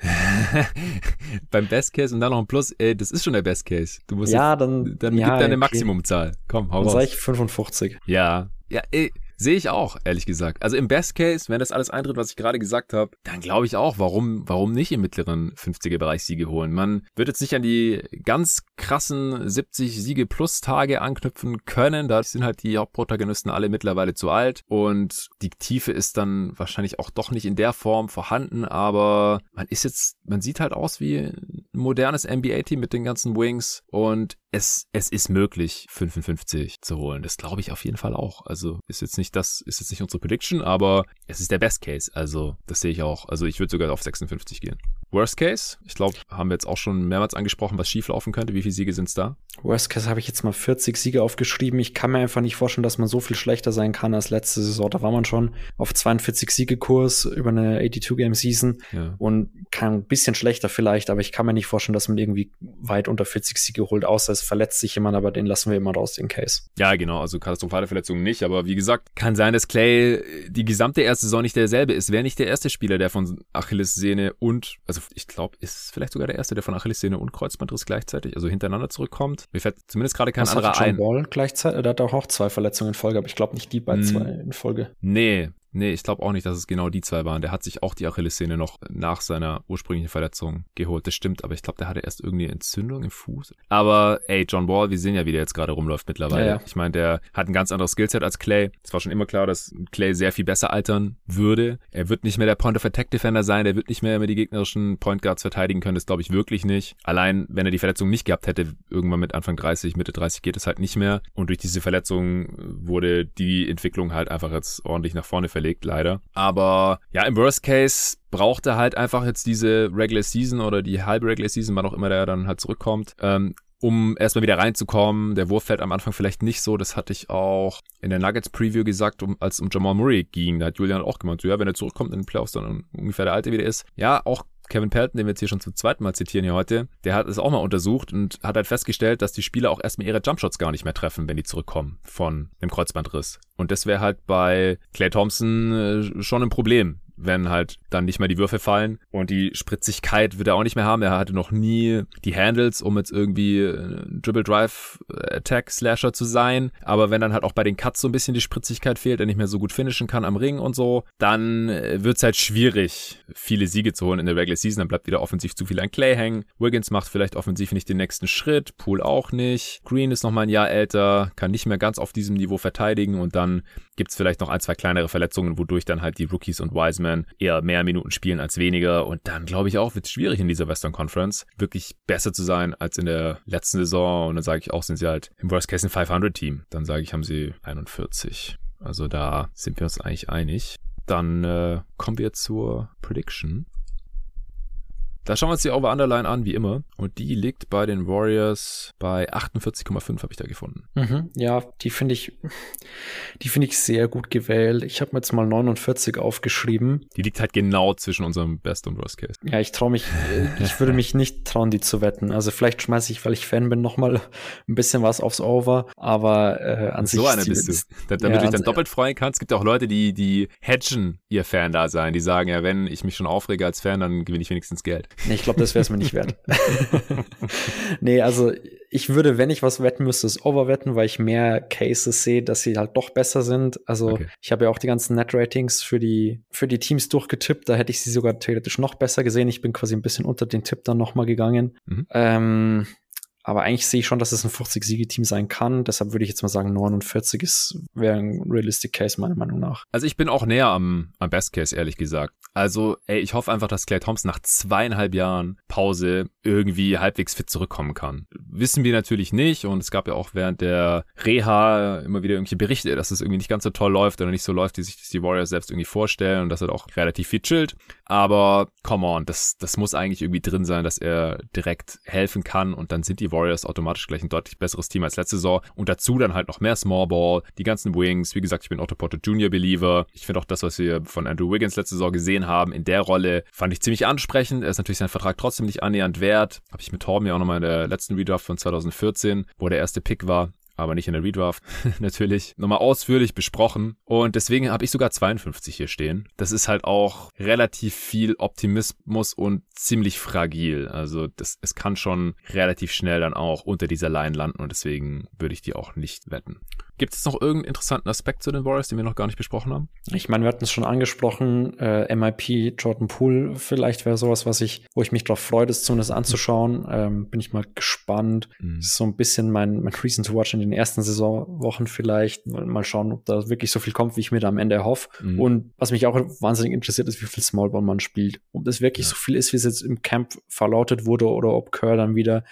S1: Beim Best Case und dann noch ein Plus, ey, das ist schon der Best Case.
S2: Du musst ja, dann,
S1: dann
S2: ja,
S1: gib deine okay. Maximumzahl. Komm, hau
S2: dann
S1: raus.
S2: Sag ich 55.
S1: Ja. Ja, ey, Sehe ich auch, ehrlich gesagt. Also im Best Case, wenn das alles eintritt, was ich gerade gesagt habe, dann glaube ich auch, warum, warum nicht im mittleren 50er-Bereich Siege holen? Man wird jetzt nicht an die ganz krassen 70 Siege plus Tage anknüpfen können. Da sind halt die Hauptprotagonisten alle mittlerweile zu alt und die Tiefe ist dann wahrscheinlich auch doch nicht in der Form vorhanden, aber man ist jetzt, man sieht halt aus wie ein modernes NBA-Team mit den ganzen Wings und es, es ist möglich, 55 zu holen. Das glaube ich auf jeden Fall auch. Also ist jetzt nicht das, ist jetzt nicht unsere Prediction, aber es ist der Best Case. Also das sehe ich auch. Also ich würde sogar auf 56 gehen. Worst Case, ich glaube, haben wir jetzt auch schon mehrmals angesprochen, was schief laufen könnte. Wie viele Siege sind es da?
S2: Worst Case habe ich jetzt mal 40 Siege aufgeschrieben. Ich kann mir einfach nicht vorstellen, dass man so viel schlechter sein kann als letzte Saison. Da war man schon auf 42 Siege Kurs über eine 82 Game Season ja. und kann ein bisschen schlechter vielleicht, aber ich kann mir nicht vorstellen, dass man irgendwie weit unter 40 Siege holt, außer es verletzt sich jemand, aber den lassen wir immer raus, den Case.
S1: Ja, genau, also katastrophale Verletzungen nicht, aber wie gesagt, kann sein, dass Clay die gesamte erste Saison nicht derselbe ist. Wäre nicht der erste Spieler, der von Achillessehne und, also ich glaube, ist vielleicht sogar der erste, der von Achillessehne und Kreuzbandriss gleichzeitig, also hintereinander zurückkommt. Mir fällt zumindest gerade kein Was anderer
S2: ein. Ball gleichzeitig, der hat auch zwei Verletzungen in Folge, aber ich glaube nicht die bei hm. zwei in Folge.
S1: Nee, Nee, ich glaube auch nicht, dass es genau die zwei waren. Der hat sich auch die Achillessehne noch nach seiner ursprünglichen Verletzung geholt. Das stimmt, aber ich glaube, der hatte erst irgendwie Entzündung im Fuß. Aber ey, John Wall, wir sehen ja, wie der jetzt gerade rumläuft mittlerweile. Ja, ja. Ich meine, der hat ein ganz anderes Skillset als Clay. Es war schon immer klar, dass Clay sehr viel besser altern würde. Er wird nicht mehr der Point of Attack Defender sein, der wird nicht mehr, mehr die gegnerischen Point Guards verteidigen können, das glaube ich wirklich nicht. Allein, wenn er die Verletzung nicht gehabt hätte, irgendwann mit Anfang 30, Mitte 30 geht es halt nicht mehr. Und durch diese Verletzung wurde die Entwicklung halt einfach jetzt ordentlich nach vorne verlegt, leider. Aber ja, im Worst Case braucht er halt einfach jetzt diese Regular Season oder die halbe Regular Season, wann auch immer der dann halt zurückkommt, ähm, um erstmal wieder reinzukommen. Der Wurf fällt am Anfang vielleicht nicht so. Das hatte ich auch in der Nuggets Preview gesagt, um, als um Jamal Murray ging. Da hat Julian auch gemeint, so, ja, wenn er zurückkommt in den Playoffs, dann ungefähr der Alte wieder ist. Ja, auch Kevin Pelton, den wir jetzt hier schon zum zweiten Mal zitieren hier heute, der hat es auch mal untersucht und hat halt festgestellt, dass die Spieler auch erstmal ihre Jumpshots gar nicht mehr treffen, wenn die zurückkommen von dem Kreuzbandriss. Und das wäre halt bei Clay Thompson äh, schon ein Problem wenn halt dann nicht mehr die Würfe fallen und die Spritzigkeit wird er auch nicht mehr haben. Er hatte noch nie die Handles, um jetzt irgendwie Dribble Drive Attack Slasher zu sein. Aber wenn dann halt auch bei den Cuts so ein bisschen die Spritzigkeit fehlt, er nicht mehr so gut finishen kann am Ring und so, dann äh, wird's halt schwierig, viele Siege zu holen in der Regular Season. Dann bleibt wieder offensiv zu viel an Clay hängen. Wiggins macht vielleicht offensiv nicht den nächsten Schritt, Pool auch nicht. Green ist noch mal ein Jahr älter, kann nicht mehr ganz auf diesem Niveau verteidigen und dann gibt's vielleicht noch ein, zwei kleinere Verletzungen, wodurch dann halt die Rookies und Wiseman eher mehr Minuten spielen als weniger. Und dann glaube ich auch, wird es schwierig in dieser Western Conference wirklich besser zu sein als in der letzten Saison. Und dann sage ich auch, sind sie halt im Worst Case ein 500 Team. Dann sage ich, haben sie 41. Also da sind wir uns eigentlich einig. Dann äh, kommen wir zur Prediction. Da schauen wir uns die Over-Underline an, wie immer. Und die liegt bei den Warriors bei 48,5 habe ich da gefunden.
S2: Mhm, ja, die finde ich, die finde ich sehr gut gewählt. Ich habe mir jetzt mal 49 aufgeschrieben.
S1: Die liegt halt genau zwischen unserem Best und Worst Case.
S2: Ja, ich traue mich, ich würde mich nicht trauen, die zu wetten. Also vielleicht schmeiße ich, weil ich Fan bin, noch mal ein bisschen was aufs Over. Aber äh, an
S1: so
S2: sich.
S1: So einer bist du. Damit ja, du dich dann doppelt freuen kannst. Es gibt auch Leute, die, die hedgen ihr Fan da sein. Die sagen, ja, wenn ich mich schon aufrege als Fan, dann gewinne ich wenigstens Geld.
S2: Nee, ich glaube, das wäre es mir nicht wert. nee, also ich würde, wenn ich was wetten müsste, es overwetten, weil ich mehr Cases sehe, dass sie halt doch besser sind. Also okay. ich habe ja auch die ganzen Net-Ratings für die, für die Teams durchgetippt. Da hätte ich sie sogar theoretisch noch besser gesehen. Ich bin quasi ein bisschen unter den Tipp dann nochmal gegangen. Mhm. Ähm, aber eigentlich sehe ich schon, dass es ein 40-Siege-Team sein kann. Deshalb würde ich jetzt mal sagen, 49 ist, wäre ein realistic Case meiner Meinung nach.
S1: Also ich bin auch näher am, am Best Case, ehrlich gesagt. Also, ey, ich hoffe einfach, dass Clay Thompson nach zweieinhalb Jahren Pause irgendwie halbwegs fit zurückkommen kann. Wissen wir natürlich nicht und es gab ja auch während der Reha immer wieder irgendwelche Berichte, dass es irgendwie nicht ganz so toll läuft oder nicht so läuft, wie sich die Warriors selbst irgendwie vorstellen und dass er auch relativ viel chillt. Aber come on, das, das muss eigentlich irgendwie drin sein, dass er direkt helfen kann und dann sind die Warriors automatisch gleich ein deutlich besseres Team als letzte Saison und dazu dann halt noch mehr Small Ball, die ganzen Wings. Wie gesagt, ich bin Otto Porter Jr. Believer. Ich finde auch das, was wir von Andrew Wiggins letzte Saison gesehen haben, in der Rolle fand ich ziemlich ansprechend. Er ist natürlich sein Vertrag trotzdem nicht annähernd wert. Habe ich mit Torben ja auch nochmal in der letzten Redraft von 2014, wo der erste Pick war aber nicht in der Redraft natürlich, nochmal ausführlich besprochen. Und deswegen habe ich sogar 52 hier stehen. Das ist halt auch relativ viel Optimismus und ziemlich fragil. Also das, es kann schon relativ schnell dann auch unter dieser Line landen und deswegen würde ich die auch nicht wetten. Gibt es noch irgendeinen interessanten Aspekt zu den Warriors, den wir noch gar nicht besprochen haben?
S2: Ich meine, wir hatten es schon angesprochen, äh, MIP, Jordan Poole, vielleicht wäre sowas, was ich, wo ich mich drauf freue, das zumindest anzuschauen. Ähm, bin ich mal gespannt. Mhm. So ein bisschen mein, mein Reason to Watch in den ersten Saisonwochen vielleicht. Mal schauen, ob da wirklich so viel kommt, wie ich mir da am Ende erhoffe. Mhm. Und was mich auch wahnsinnig interessiert, ist, wie viel Smallball man spielt. Ob das wirklich ja. so viel ist, wie es jetzt im Camp verlautet wurde, oder ob Kerr dann wieder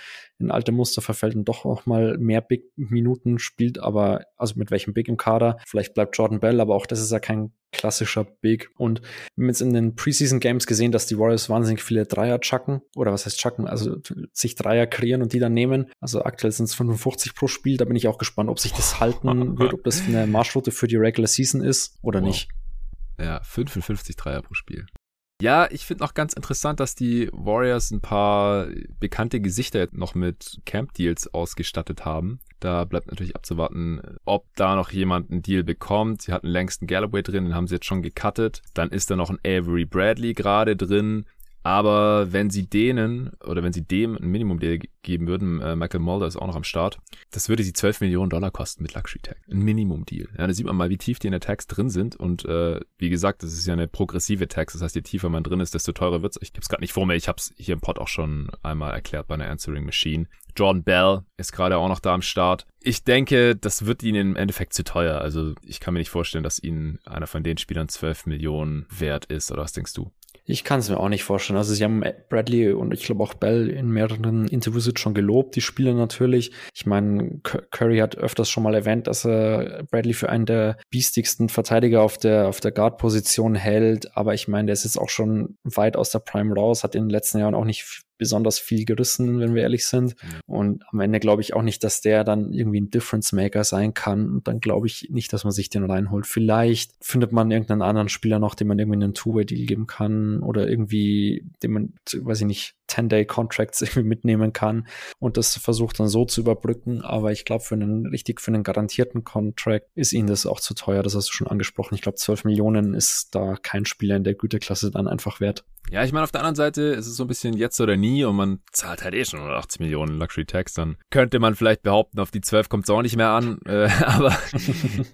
S2: in alte Muster verfällt und doch auch mal mehr Big Minuten spielt, aber also mit welchem Big im Kader. Vielleicht bleibt Jordan Bell, aber auch das ist ja kein klassischer Big. Und wir haben jetzt in den Preseason Games gesehen, dass die Warriors wahnsinnig viele Dreier chucken. Oder was heißt chucken? Also sich Dreier kreieren und die dann nehmen. Also aktuell sind es 55 pro Spiel. Da bin ich auch gespannt, ob sich das halten wird, ob das eine Marschroute für die Regular Season ist oder wow. nicht.
S1: Ja, 55 Dreier pro Spiel. Ja, ich finde noch ganz interessant, dass die Warriors ein paar bekannte Gesichter noch mit Camp-Deals ausgestattet haben. Da bleibt natürlich abzuwarten, ob da noch jemand einen Deal bekommt. Sie hatten längst einen Galloway drin, den haben sie jetzt schon gecuttet. Dann ist da noch ein Avery Bradley gerade drin. Aber wenn sie denen oder wenn sie dem ein Minimum-Deal geben würden, äh, Michael Mulder ist auch noch am Start, das würde sie 12 Millionen Dollar kosten mit Luxury Tag. Ein Minimum-Deal. Ja, da sieht man mal, wie tief die in der Tax drin sind. Und äh, wie gesagt, das ist ja eine progressive Tax. Das heißt, je tiefer man drin ist, desto teurer wird's. Ich habe es gerade nicht vor mir. Ich habe es hier im Pod auch schon einmal erklärt bei einer Answering Machine. Jordan Bell ist gerade auch noch da am Start. Ich denke, das wird ihnen im Endeffekt zu teuer. Also ich kann mir nicht vorstellen, dass ihnen einer von den Spielern 12 Millionen wert ist. Oder was denkst du?
S2: Ich kann es mir auch nicht vorstellen. Also sie haben Bradley und ich glaube auch Bell in mehreren Interviews jetzt schon gelobt, die Spieler natürlich. Ich meine, Curry hat öfters schon mal erwähnt, dass er Bradley für einen der biestigsten Verteidiger auf der, auf der Guard-Position hält. Aber ich meine, der ist jetzt auch schon weit aus der Prime raus, hat in den letzten Jahren auch nicht besonders viel gerissen, wenn wir ehrlich sind. Und am Ende glaube ich auch nicht, dass der dann irgendwie ein Difference Maker sein kann. Und dann glaube ich nicht, dass man sich den reinholt. Vielleicht findet man irgendeinen anderen Spieler noch, dem man irgendwie einen Two-Way-Deal geben kann oder irgendwie, dem man, weiß ich nicht, 10-Day-Contracts irgendwie mitnehmen kann und das versucht dann so zu überbrücken. Aber ich glaube, für einen richtig, für einen garantierten Contract ist ihnen das auch zu teuer. Das hast du schon angesprochen. Ich glaube, 12 Millionen ist da kein Spieler in der Güterklasse dann einfach wert.
S1: Ja, ich meine, auf der anderen Seite ist es so ein bisschen jetzt oder nie und man zahlt halt eh schon 180 Millionen Luxury Tax. Dann könnte man vielleicht behaupten, auf die 12 kommt es auch nicht mehr an. Äh, aber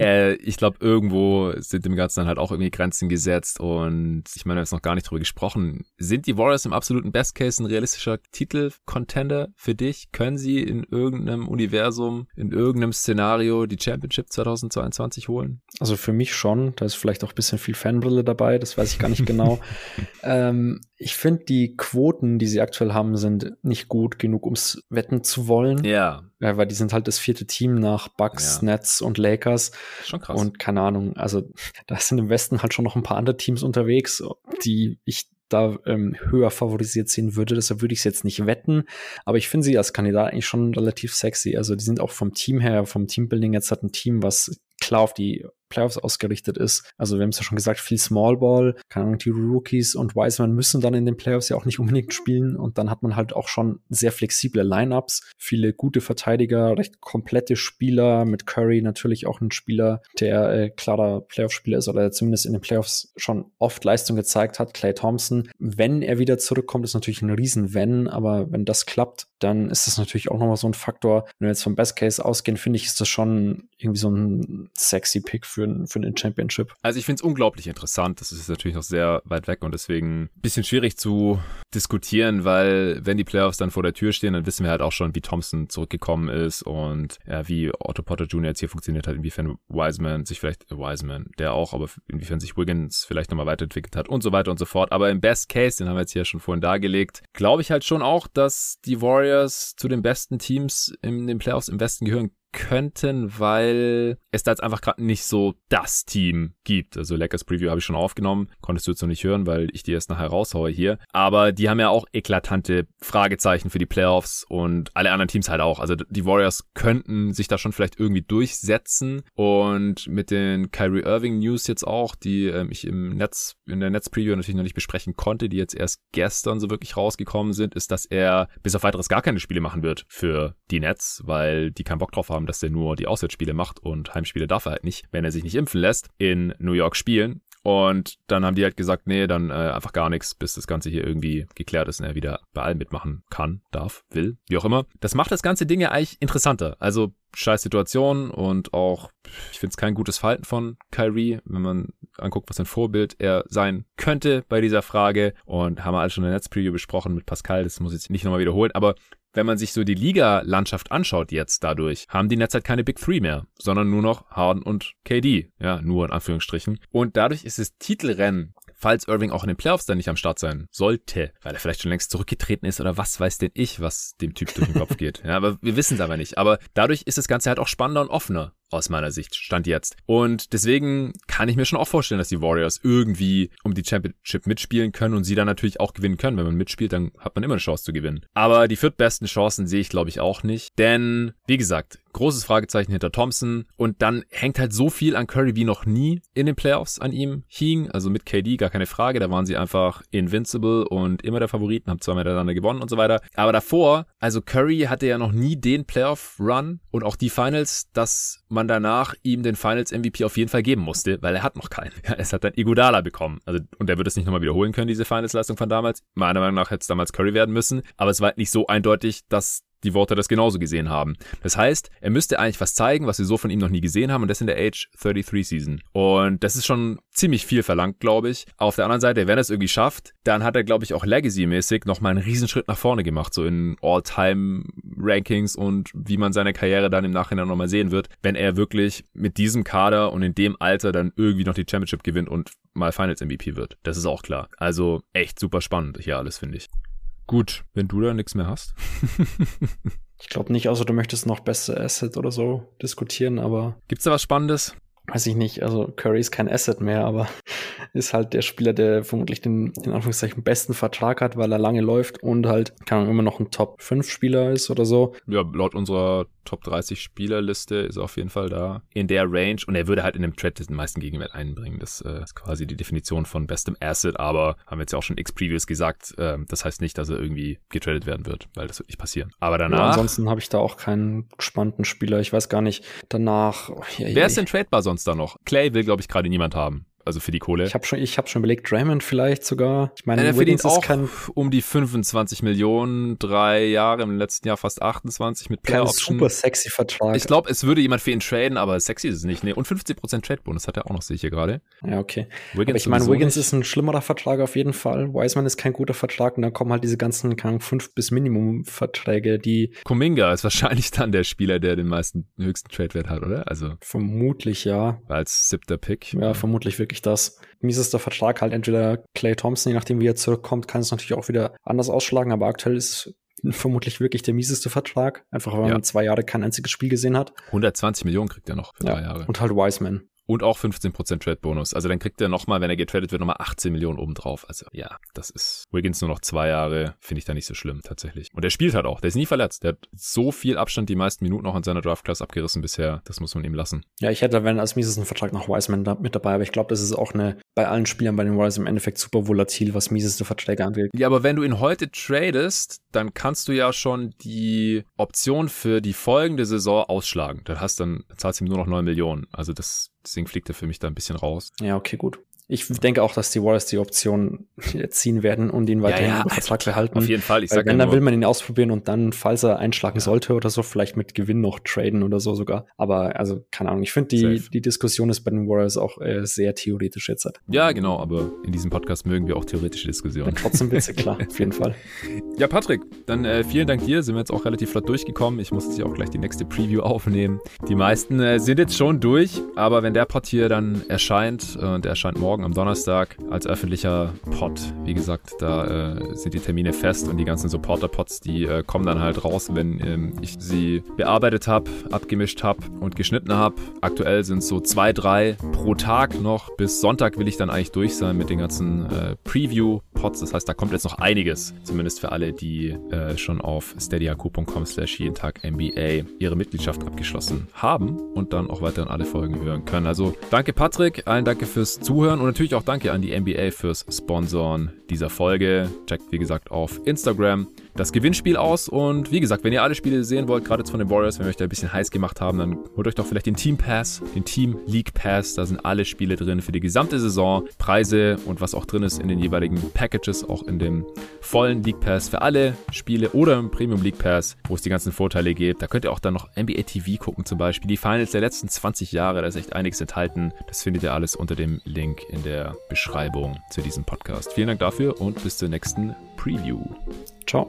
S1: äh, ich glaube, irgendwo sind dem Ganzen dann halt auch irgendwie Grenzen gesetzt. Und ich meine, wir haben jetzt noch gar nicht drüber gesprochen. Sind die Warriors im absoluten Best Case ein realistischer Titel-Contender für dich? Können sie in irgendeinem Universum, in irgendeinem Szenario die Championship 2022 holen?
S2: Also für mich schon. Da ist vielleicht auch ein bisschen viel Fanbrille dabei. Das weiß ich gar nicht genau. ähm, ich finde, die Quoten, die sie aktuell haben, sind nicht gut genug, ums wetten zu wollen.
S1: Ja.
S2: ja weil die sind halt das vierte Team nach Bucks, ja. Nets und Lakers.
S1: Schon krass.
S2: Und keine Ahnung, also da sind im Westen halt schon noch ein paar andere Teams unterwegs, die ich da ähm, höher favorisiert sehen würde. Deshalb würde ich es jetzt nicht wetten. Aber ich finde sie als Kandidat eigentlich schon relativ sexy. Also die sind auch vom Team her, vom Teambuilding jetzt hat ein Team, was klar auf die Playoffs ausgerichtet ist. Also wir haben es ja schon gesagt, viel Small Ball, keine Ahnung, die Rookies und Wiseman müssen dann in den Playoffs ja auch nicht unbedingt spielen und dann hat man halt auch schon sehr flexible Lineups, viele gute Verteidiger, recht komplette Spieler mit Curry natürlich auch ein Spieler, der äh, klarer Playoff-Spieler ist oder zumindest in den Playoffs schon oft Leistung gezeigt hat. Clay Thompson, wenn er wieder zurückkommt, ist natürlich ein riesen Wenn, aber wenn das klappt, dann ist das natürlich auch nochmal so ein Faktor. Wenn wir jetzt vom Best Case ausgehen, finde ich, ist das schon irgendwie so ein sexy Pick für, für den Championship.
S1: Also ich finde es unglaublich interessant. Das ist natürlich noch sehr weit weg und deswegen ein bisschen schwierig zu diskutieren, weil wenn die Playoffs dann vor der Tür stehen, dann wissen wir halt auch schon, wie Thompson zurückgekommen ist und ja, wie Otto Potter Jr. jetzt hier funktioniert hat, inwiefern Wiseman sich vielleicht, äh, Wiseman, der auch, aber inwiefern sich Wiggins vielleicht nochmal weiterentwickelt hat und so weiter und so fort. Aber im Best Case, den haben wir jetzt hier schon vorhin dargelegt, glaube ich halt schon auch, dass die Warriors zu den besten Teams in den Playoffs im Westen gehören könnten, weil es da jetzt einfach gerade nicht so das Team gibt. Also Lakers Preview habe ich schon aufgenommen, konntest du jetzt noch nicht hören, weil ich die erst nachher raushaue hier. Aber die haben ja auch eklatante Fragezeichen für die Playoffs und alle anderen Teams halt auch. Also die Warriors könnten sich da schon vielleicht irgendwie durchsetzen und mit den Kyrie Irving News jetzt auch, die ähm, ich im Netz, in der Netz-Preview natürlich noch nicht besprechen konnte, die jetzt erst gestern so wirklich rausgekommen sind, ist, dass er bis auf weiteres gar keine Spiele machen wird für die Nets, weil die keinen Bock drauf haben, dass er nur die Auswärtsspiele macht und Heimspiele darf er halt nicht, wenn er sich nicht impfen lässt, in New York spielen. Und dann haben die halt gesagt, nee, dann äh, einfach gar nichts, bis das Ganze hier irgendwie geklärt ist und er wieder bei allem mitmachen kann, darf, will, wie auch immer. Das macht das ganze Ding ja eigentlich interessanter. Also scheiß Situation und auch, ich finde es kein gutes Verhalten von Kyrie, wenn man anguckt, was ein Vorbild er sein könnte bei dieser Frage. Und haben wir alles schon in der Netzpreview besprochen mit Pascal, das muss ich jetzt nicht nochmal wiederholen, aber wenn man sich so die Liga-Landschaft anschaut jetzt dadurch, haben die Nets halt keine Big Three mehr, sondern nur noch Harden und KD. Ja, nur in Anführungsstrichen. Und dadurch ist das Titelrennen falls Irving auch in den Playoffs dann nicht am Start sein sollte, weil er vielleicht schon längst zurückgetreten ist oder was weiß denn ich, was dem Typ durch den Kopf geht. Ja, aber wir wissen es aber nicht. Aber dadurch ist das Ganze halt auch spannender und offener aus meiner Sicht, stand jetzt. Und deswegen kann ich mir schon auch vorstellen, dass die Warriors irgendwie um die Championship mitspielen können und sie dann natürlich auch gewinnen können. Wenn man mitspielt, dann hat man immer eine Chance zu gewinnen. Aber die viertbesten Chancen sehe ich, glaube ich, auch nicht. Denn, wie gesagt, großes Fragezeichen hinter Thompson und dann hängt halt so viel an Curry wie noch nie in den Playoffs an ihm hing. Also mit KD gar keine Frage, da waren sie einfach invincible und immer der Favoriten, haben zweimal miteinander gewonnen und so weiter. Aber davor, also Curry hatte ja noch nie den Playoff-Run und auch die Finals, dass man danach ihm den Finals MVP auf jeden Fall geben musste, weil er hat noch keinen. Ja, es hat dann Iguodala bekommen. Also, und er wird es nicht nochmal wiederholen können, diese Finals-Leistung von damals. Meiner Meinung nach hätte es damals Curry werden müssen. Aber es war halt nicht so eindeutig, dass die Worte das genauso gesehen haben. Das heißt, er müsste eigentlich was zeigen, was wir so von ihm noch nie gesehen haben und das in der Age 33 Season. Und das ist schon ziemlich viel verlangt, glaube ich. Auf der anderen Seite, wenn er es irgendwie schafft, dann hat er, glaube ich, auch Legacy-mäßig nochmal einen Riesenschritt nach vorne gemacht, so in All-Time-Rankings und wie man seine Karriere dann im Nachhinein nochmal sehen wird, wenn er wirklich mit diesem Kader und in dem Alter dann irgendwie noch die Championship gewinnt und mal Finals MVP wird. Das ist auch klar. Also echt super spannend hier alles, finde ich. Gut, wenn du da nichts mehr hast.
S2: ich glaube nicht, außer du möchtest noch beste Asset oder so diskutieren, aber.
S1: Gibt's da was Spannendes?
S2: weiß ich nicht, also Curry ist kein Asset mehr, aber ist halt der Spieler, der vermutlich den, in Anführungszeichen, besten Vertrag hat, weil er lange läuft und halt, kann immer noch ein Top 5 Spieler ist oder so.
S1: Ja, laut unserer Top 30 Spielerliste ist er auf jeden Fall da in der Range und er würde halt in dem Trade den meisten Gegenwert einbringen. Das äh, ist quasi die Definition von bestem Asset, aber haben wir jetzt ja auch schon x-Previous gesagt, äh, das heißt nicht, dass er irgendwie getradet werden wird, weil das wird nicht passieren. Aber danach... Ja,
S2: ansonsten habe ich da auch keinen gespannten Spieler. Ich weiß gar nicht, danach... Oh,
S1: je, je. Wer ist denn tradebar sonst da noch? Clay will, glaube ich, gerade niemand haben also für die Kohle.
S2: Ich habe schon, ich habe schon überlegt, Draymond vielleicht sogar. Ich
S1: meine, er verdient auch kein, um die 25 Millionen, drei Jahre im letzten Jahr fast 28 mit
S2: Player Option. Super sexy Vertrag.
S1: Ich glaube, es würde jemand für ihn traden, aber sexy ist es nicht. Nee, und 50% Trade Bonus hat er auch noch, sehe ich hier gerade.
S2: Ja, okay. Wiggins aber ich meine, Wiggins nicht. ist ein schlimmerer Vertrag auf jeden Fall. Wiseman ist kein guter Vertrag und dann kommen halt diese ganzen keine fünf bis Minimum Verträge, die
S1: Kuminga ist wahrscheinlich dann der Spieler, der den meisten höchsten Trade Wert hat, oder? Also
S2: vermutlich ja.
S1: Als siebter Pick.
S2: Ja, vermutlich wirklich das. Miesester Vertrag halt entweder Clay Thompson, je nachdem wie er zurückkommt, kann es natürlich auch wieder anders ausschlagen, aber aktuell ist vermutlich wirklich der mieseste Vertrag, einfach weil ja. man zwei Jahre kein einziges Spiel gesehen hat.
S1: 120 Millionen kriegt er noch für ja. drei Jahre.
S2: Und halt Wiseman.
S1: Und auch 15% Trade-Bonus. Also dann kriegt er nochmal, wenn er getradet wird, nochmal 18 Millionen obendrauf. Also ja, das ist Wiggins nur noch zwei Jahre, finde ich da nicht so schlimm tatsächlich. Und er spielt halt auch, der ist nie verletzt. Der hat so viel Abstand die meisten Minuten noch in seiner Draft-Class abgerissen bisher. Das muss man ihm lassen.
S2: Ja, ich hätte, wenn als miesesten Vertrag noch Wiseman da mit dabei, aber ich glaube, das ist auch eine bei allen Spielern bei den Warriors im Endeffekt super volatil, was mieseste Verträge angeht.
S1: Ja, aber wenn du ihn heute tradest, dann kannst du ja schon die Option für die folgende Saison ausschlagen. Dann hast dann zahlst du ihm nur noch 9 Millionen. Also das, deswegen fliegt er für mich da ein bisschen raus.
S2: Ja, okay, gut. Ich denke auch, dass die Warriors die Option ziehen werden und ihn weiterhin ja, ja, Vertrag behalten.
S1: Auf jeden Fall. Ich
S2: Weil sag wenn, ja dann will man ihn ausprobieren und dann, falls er einschlagen ja. sollte oder so, vielleicht mit Gewinn noch traden oder so sogar. Aber also, keine Ahnung. Ich finde, die, die Diskussion ist bei den Warriors auch äh, sehr theoretisch jetzt.
S1: Ja, genau. Aber in diesem Podcast mögen wir auch theoretische Diskussionen.
S2: Ja, trotzdem witzig, klar. auf jeden Fall.
S1: Ja, Patrick, dann äh, vielen Dank dir. Sind wir jetzt auch relativ flott durchgekommen. Ich muss jetzt hier auch gleich die nächste Preview aufnehmen. Die meisten äh, sind jetzt schon durch. Aber wenn der Pod hier dann erscheint, äh, und der erscheint morgen am Donnerstag, als öffentlicher Pod. Wie gesagt, da äh, sind die Termine fest und die ganzen Supporter-Pods, die äh, kommen dann halt raus, wenn ähm, ich sie bearbeitet habe, abgemischt habe und geschnitten habe. Aktuell sind es so zwei, drei pro Tag noch. Bis Sonntag will ich dann eigentlich durch sein mit den ganzen äh, Preview-Pods. Das heißt, da kommt jetzt noch einiges. Zumindest für alle, die äh, schon auf steadyhq.com slash jeden Tag NBA ihre Mitgliedschaft abgeschlossen haben und dann auch weiterhin alle Folgen hören können. Also danke Patrick, allen danke fürs Zuhören und natürlich auch danke an die NBA fürs Sponsoren dieser Folge. Checkt wie gesagt auf Instagram das Gewinnspiel aus. Und wie gesagt, wenn ihr alle Spiele sehen wollt, gerade jetzt von den Warriors, wenn wir euch da ein bisschen heiß gemacht haben, dann holt euch doch vielleicht den Team Pass, den Team League Pass. Da sind alle Spiele drin für die gesamte Saison, Preise und was auch drin ist in den jeweiligen Packages, auch in dem vollen League Pass für alle Spiele oder im Premium League Pass, wo es die ganzen Vorteile gibt. Da könnt ihr auch dann noch NBA TV gucken zum Beispiel. Die Finals der letzten 20 Jahre, da ist echt einiges enthalten. Das findet ihr alles unter dem Link in der Beschreibung zu diesem Podcast. Vielen Dank dafür und bis zur nächsten Preview.
S2: Ciao.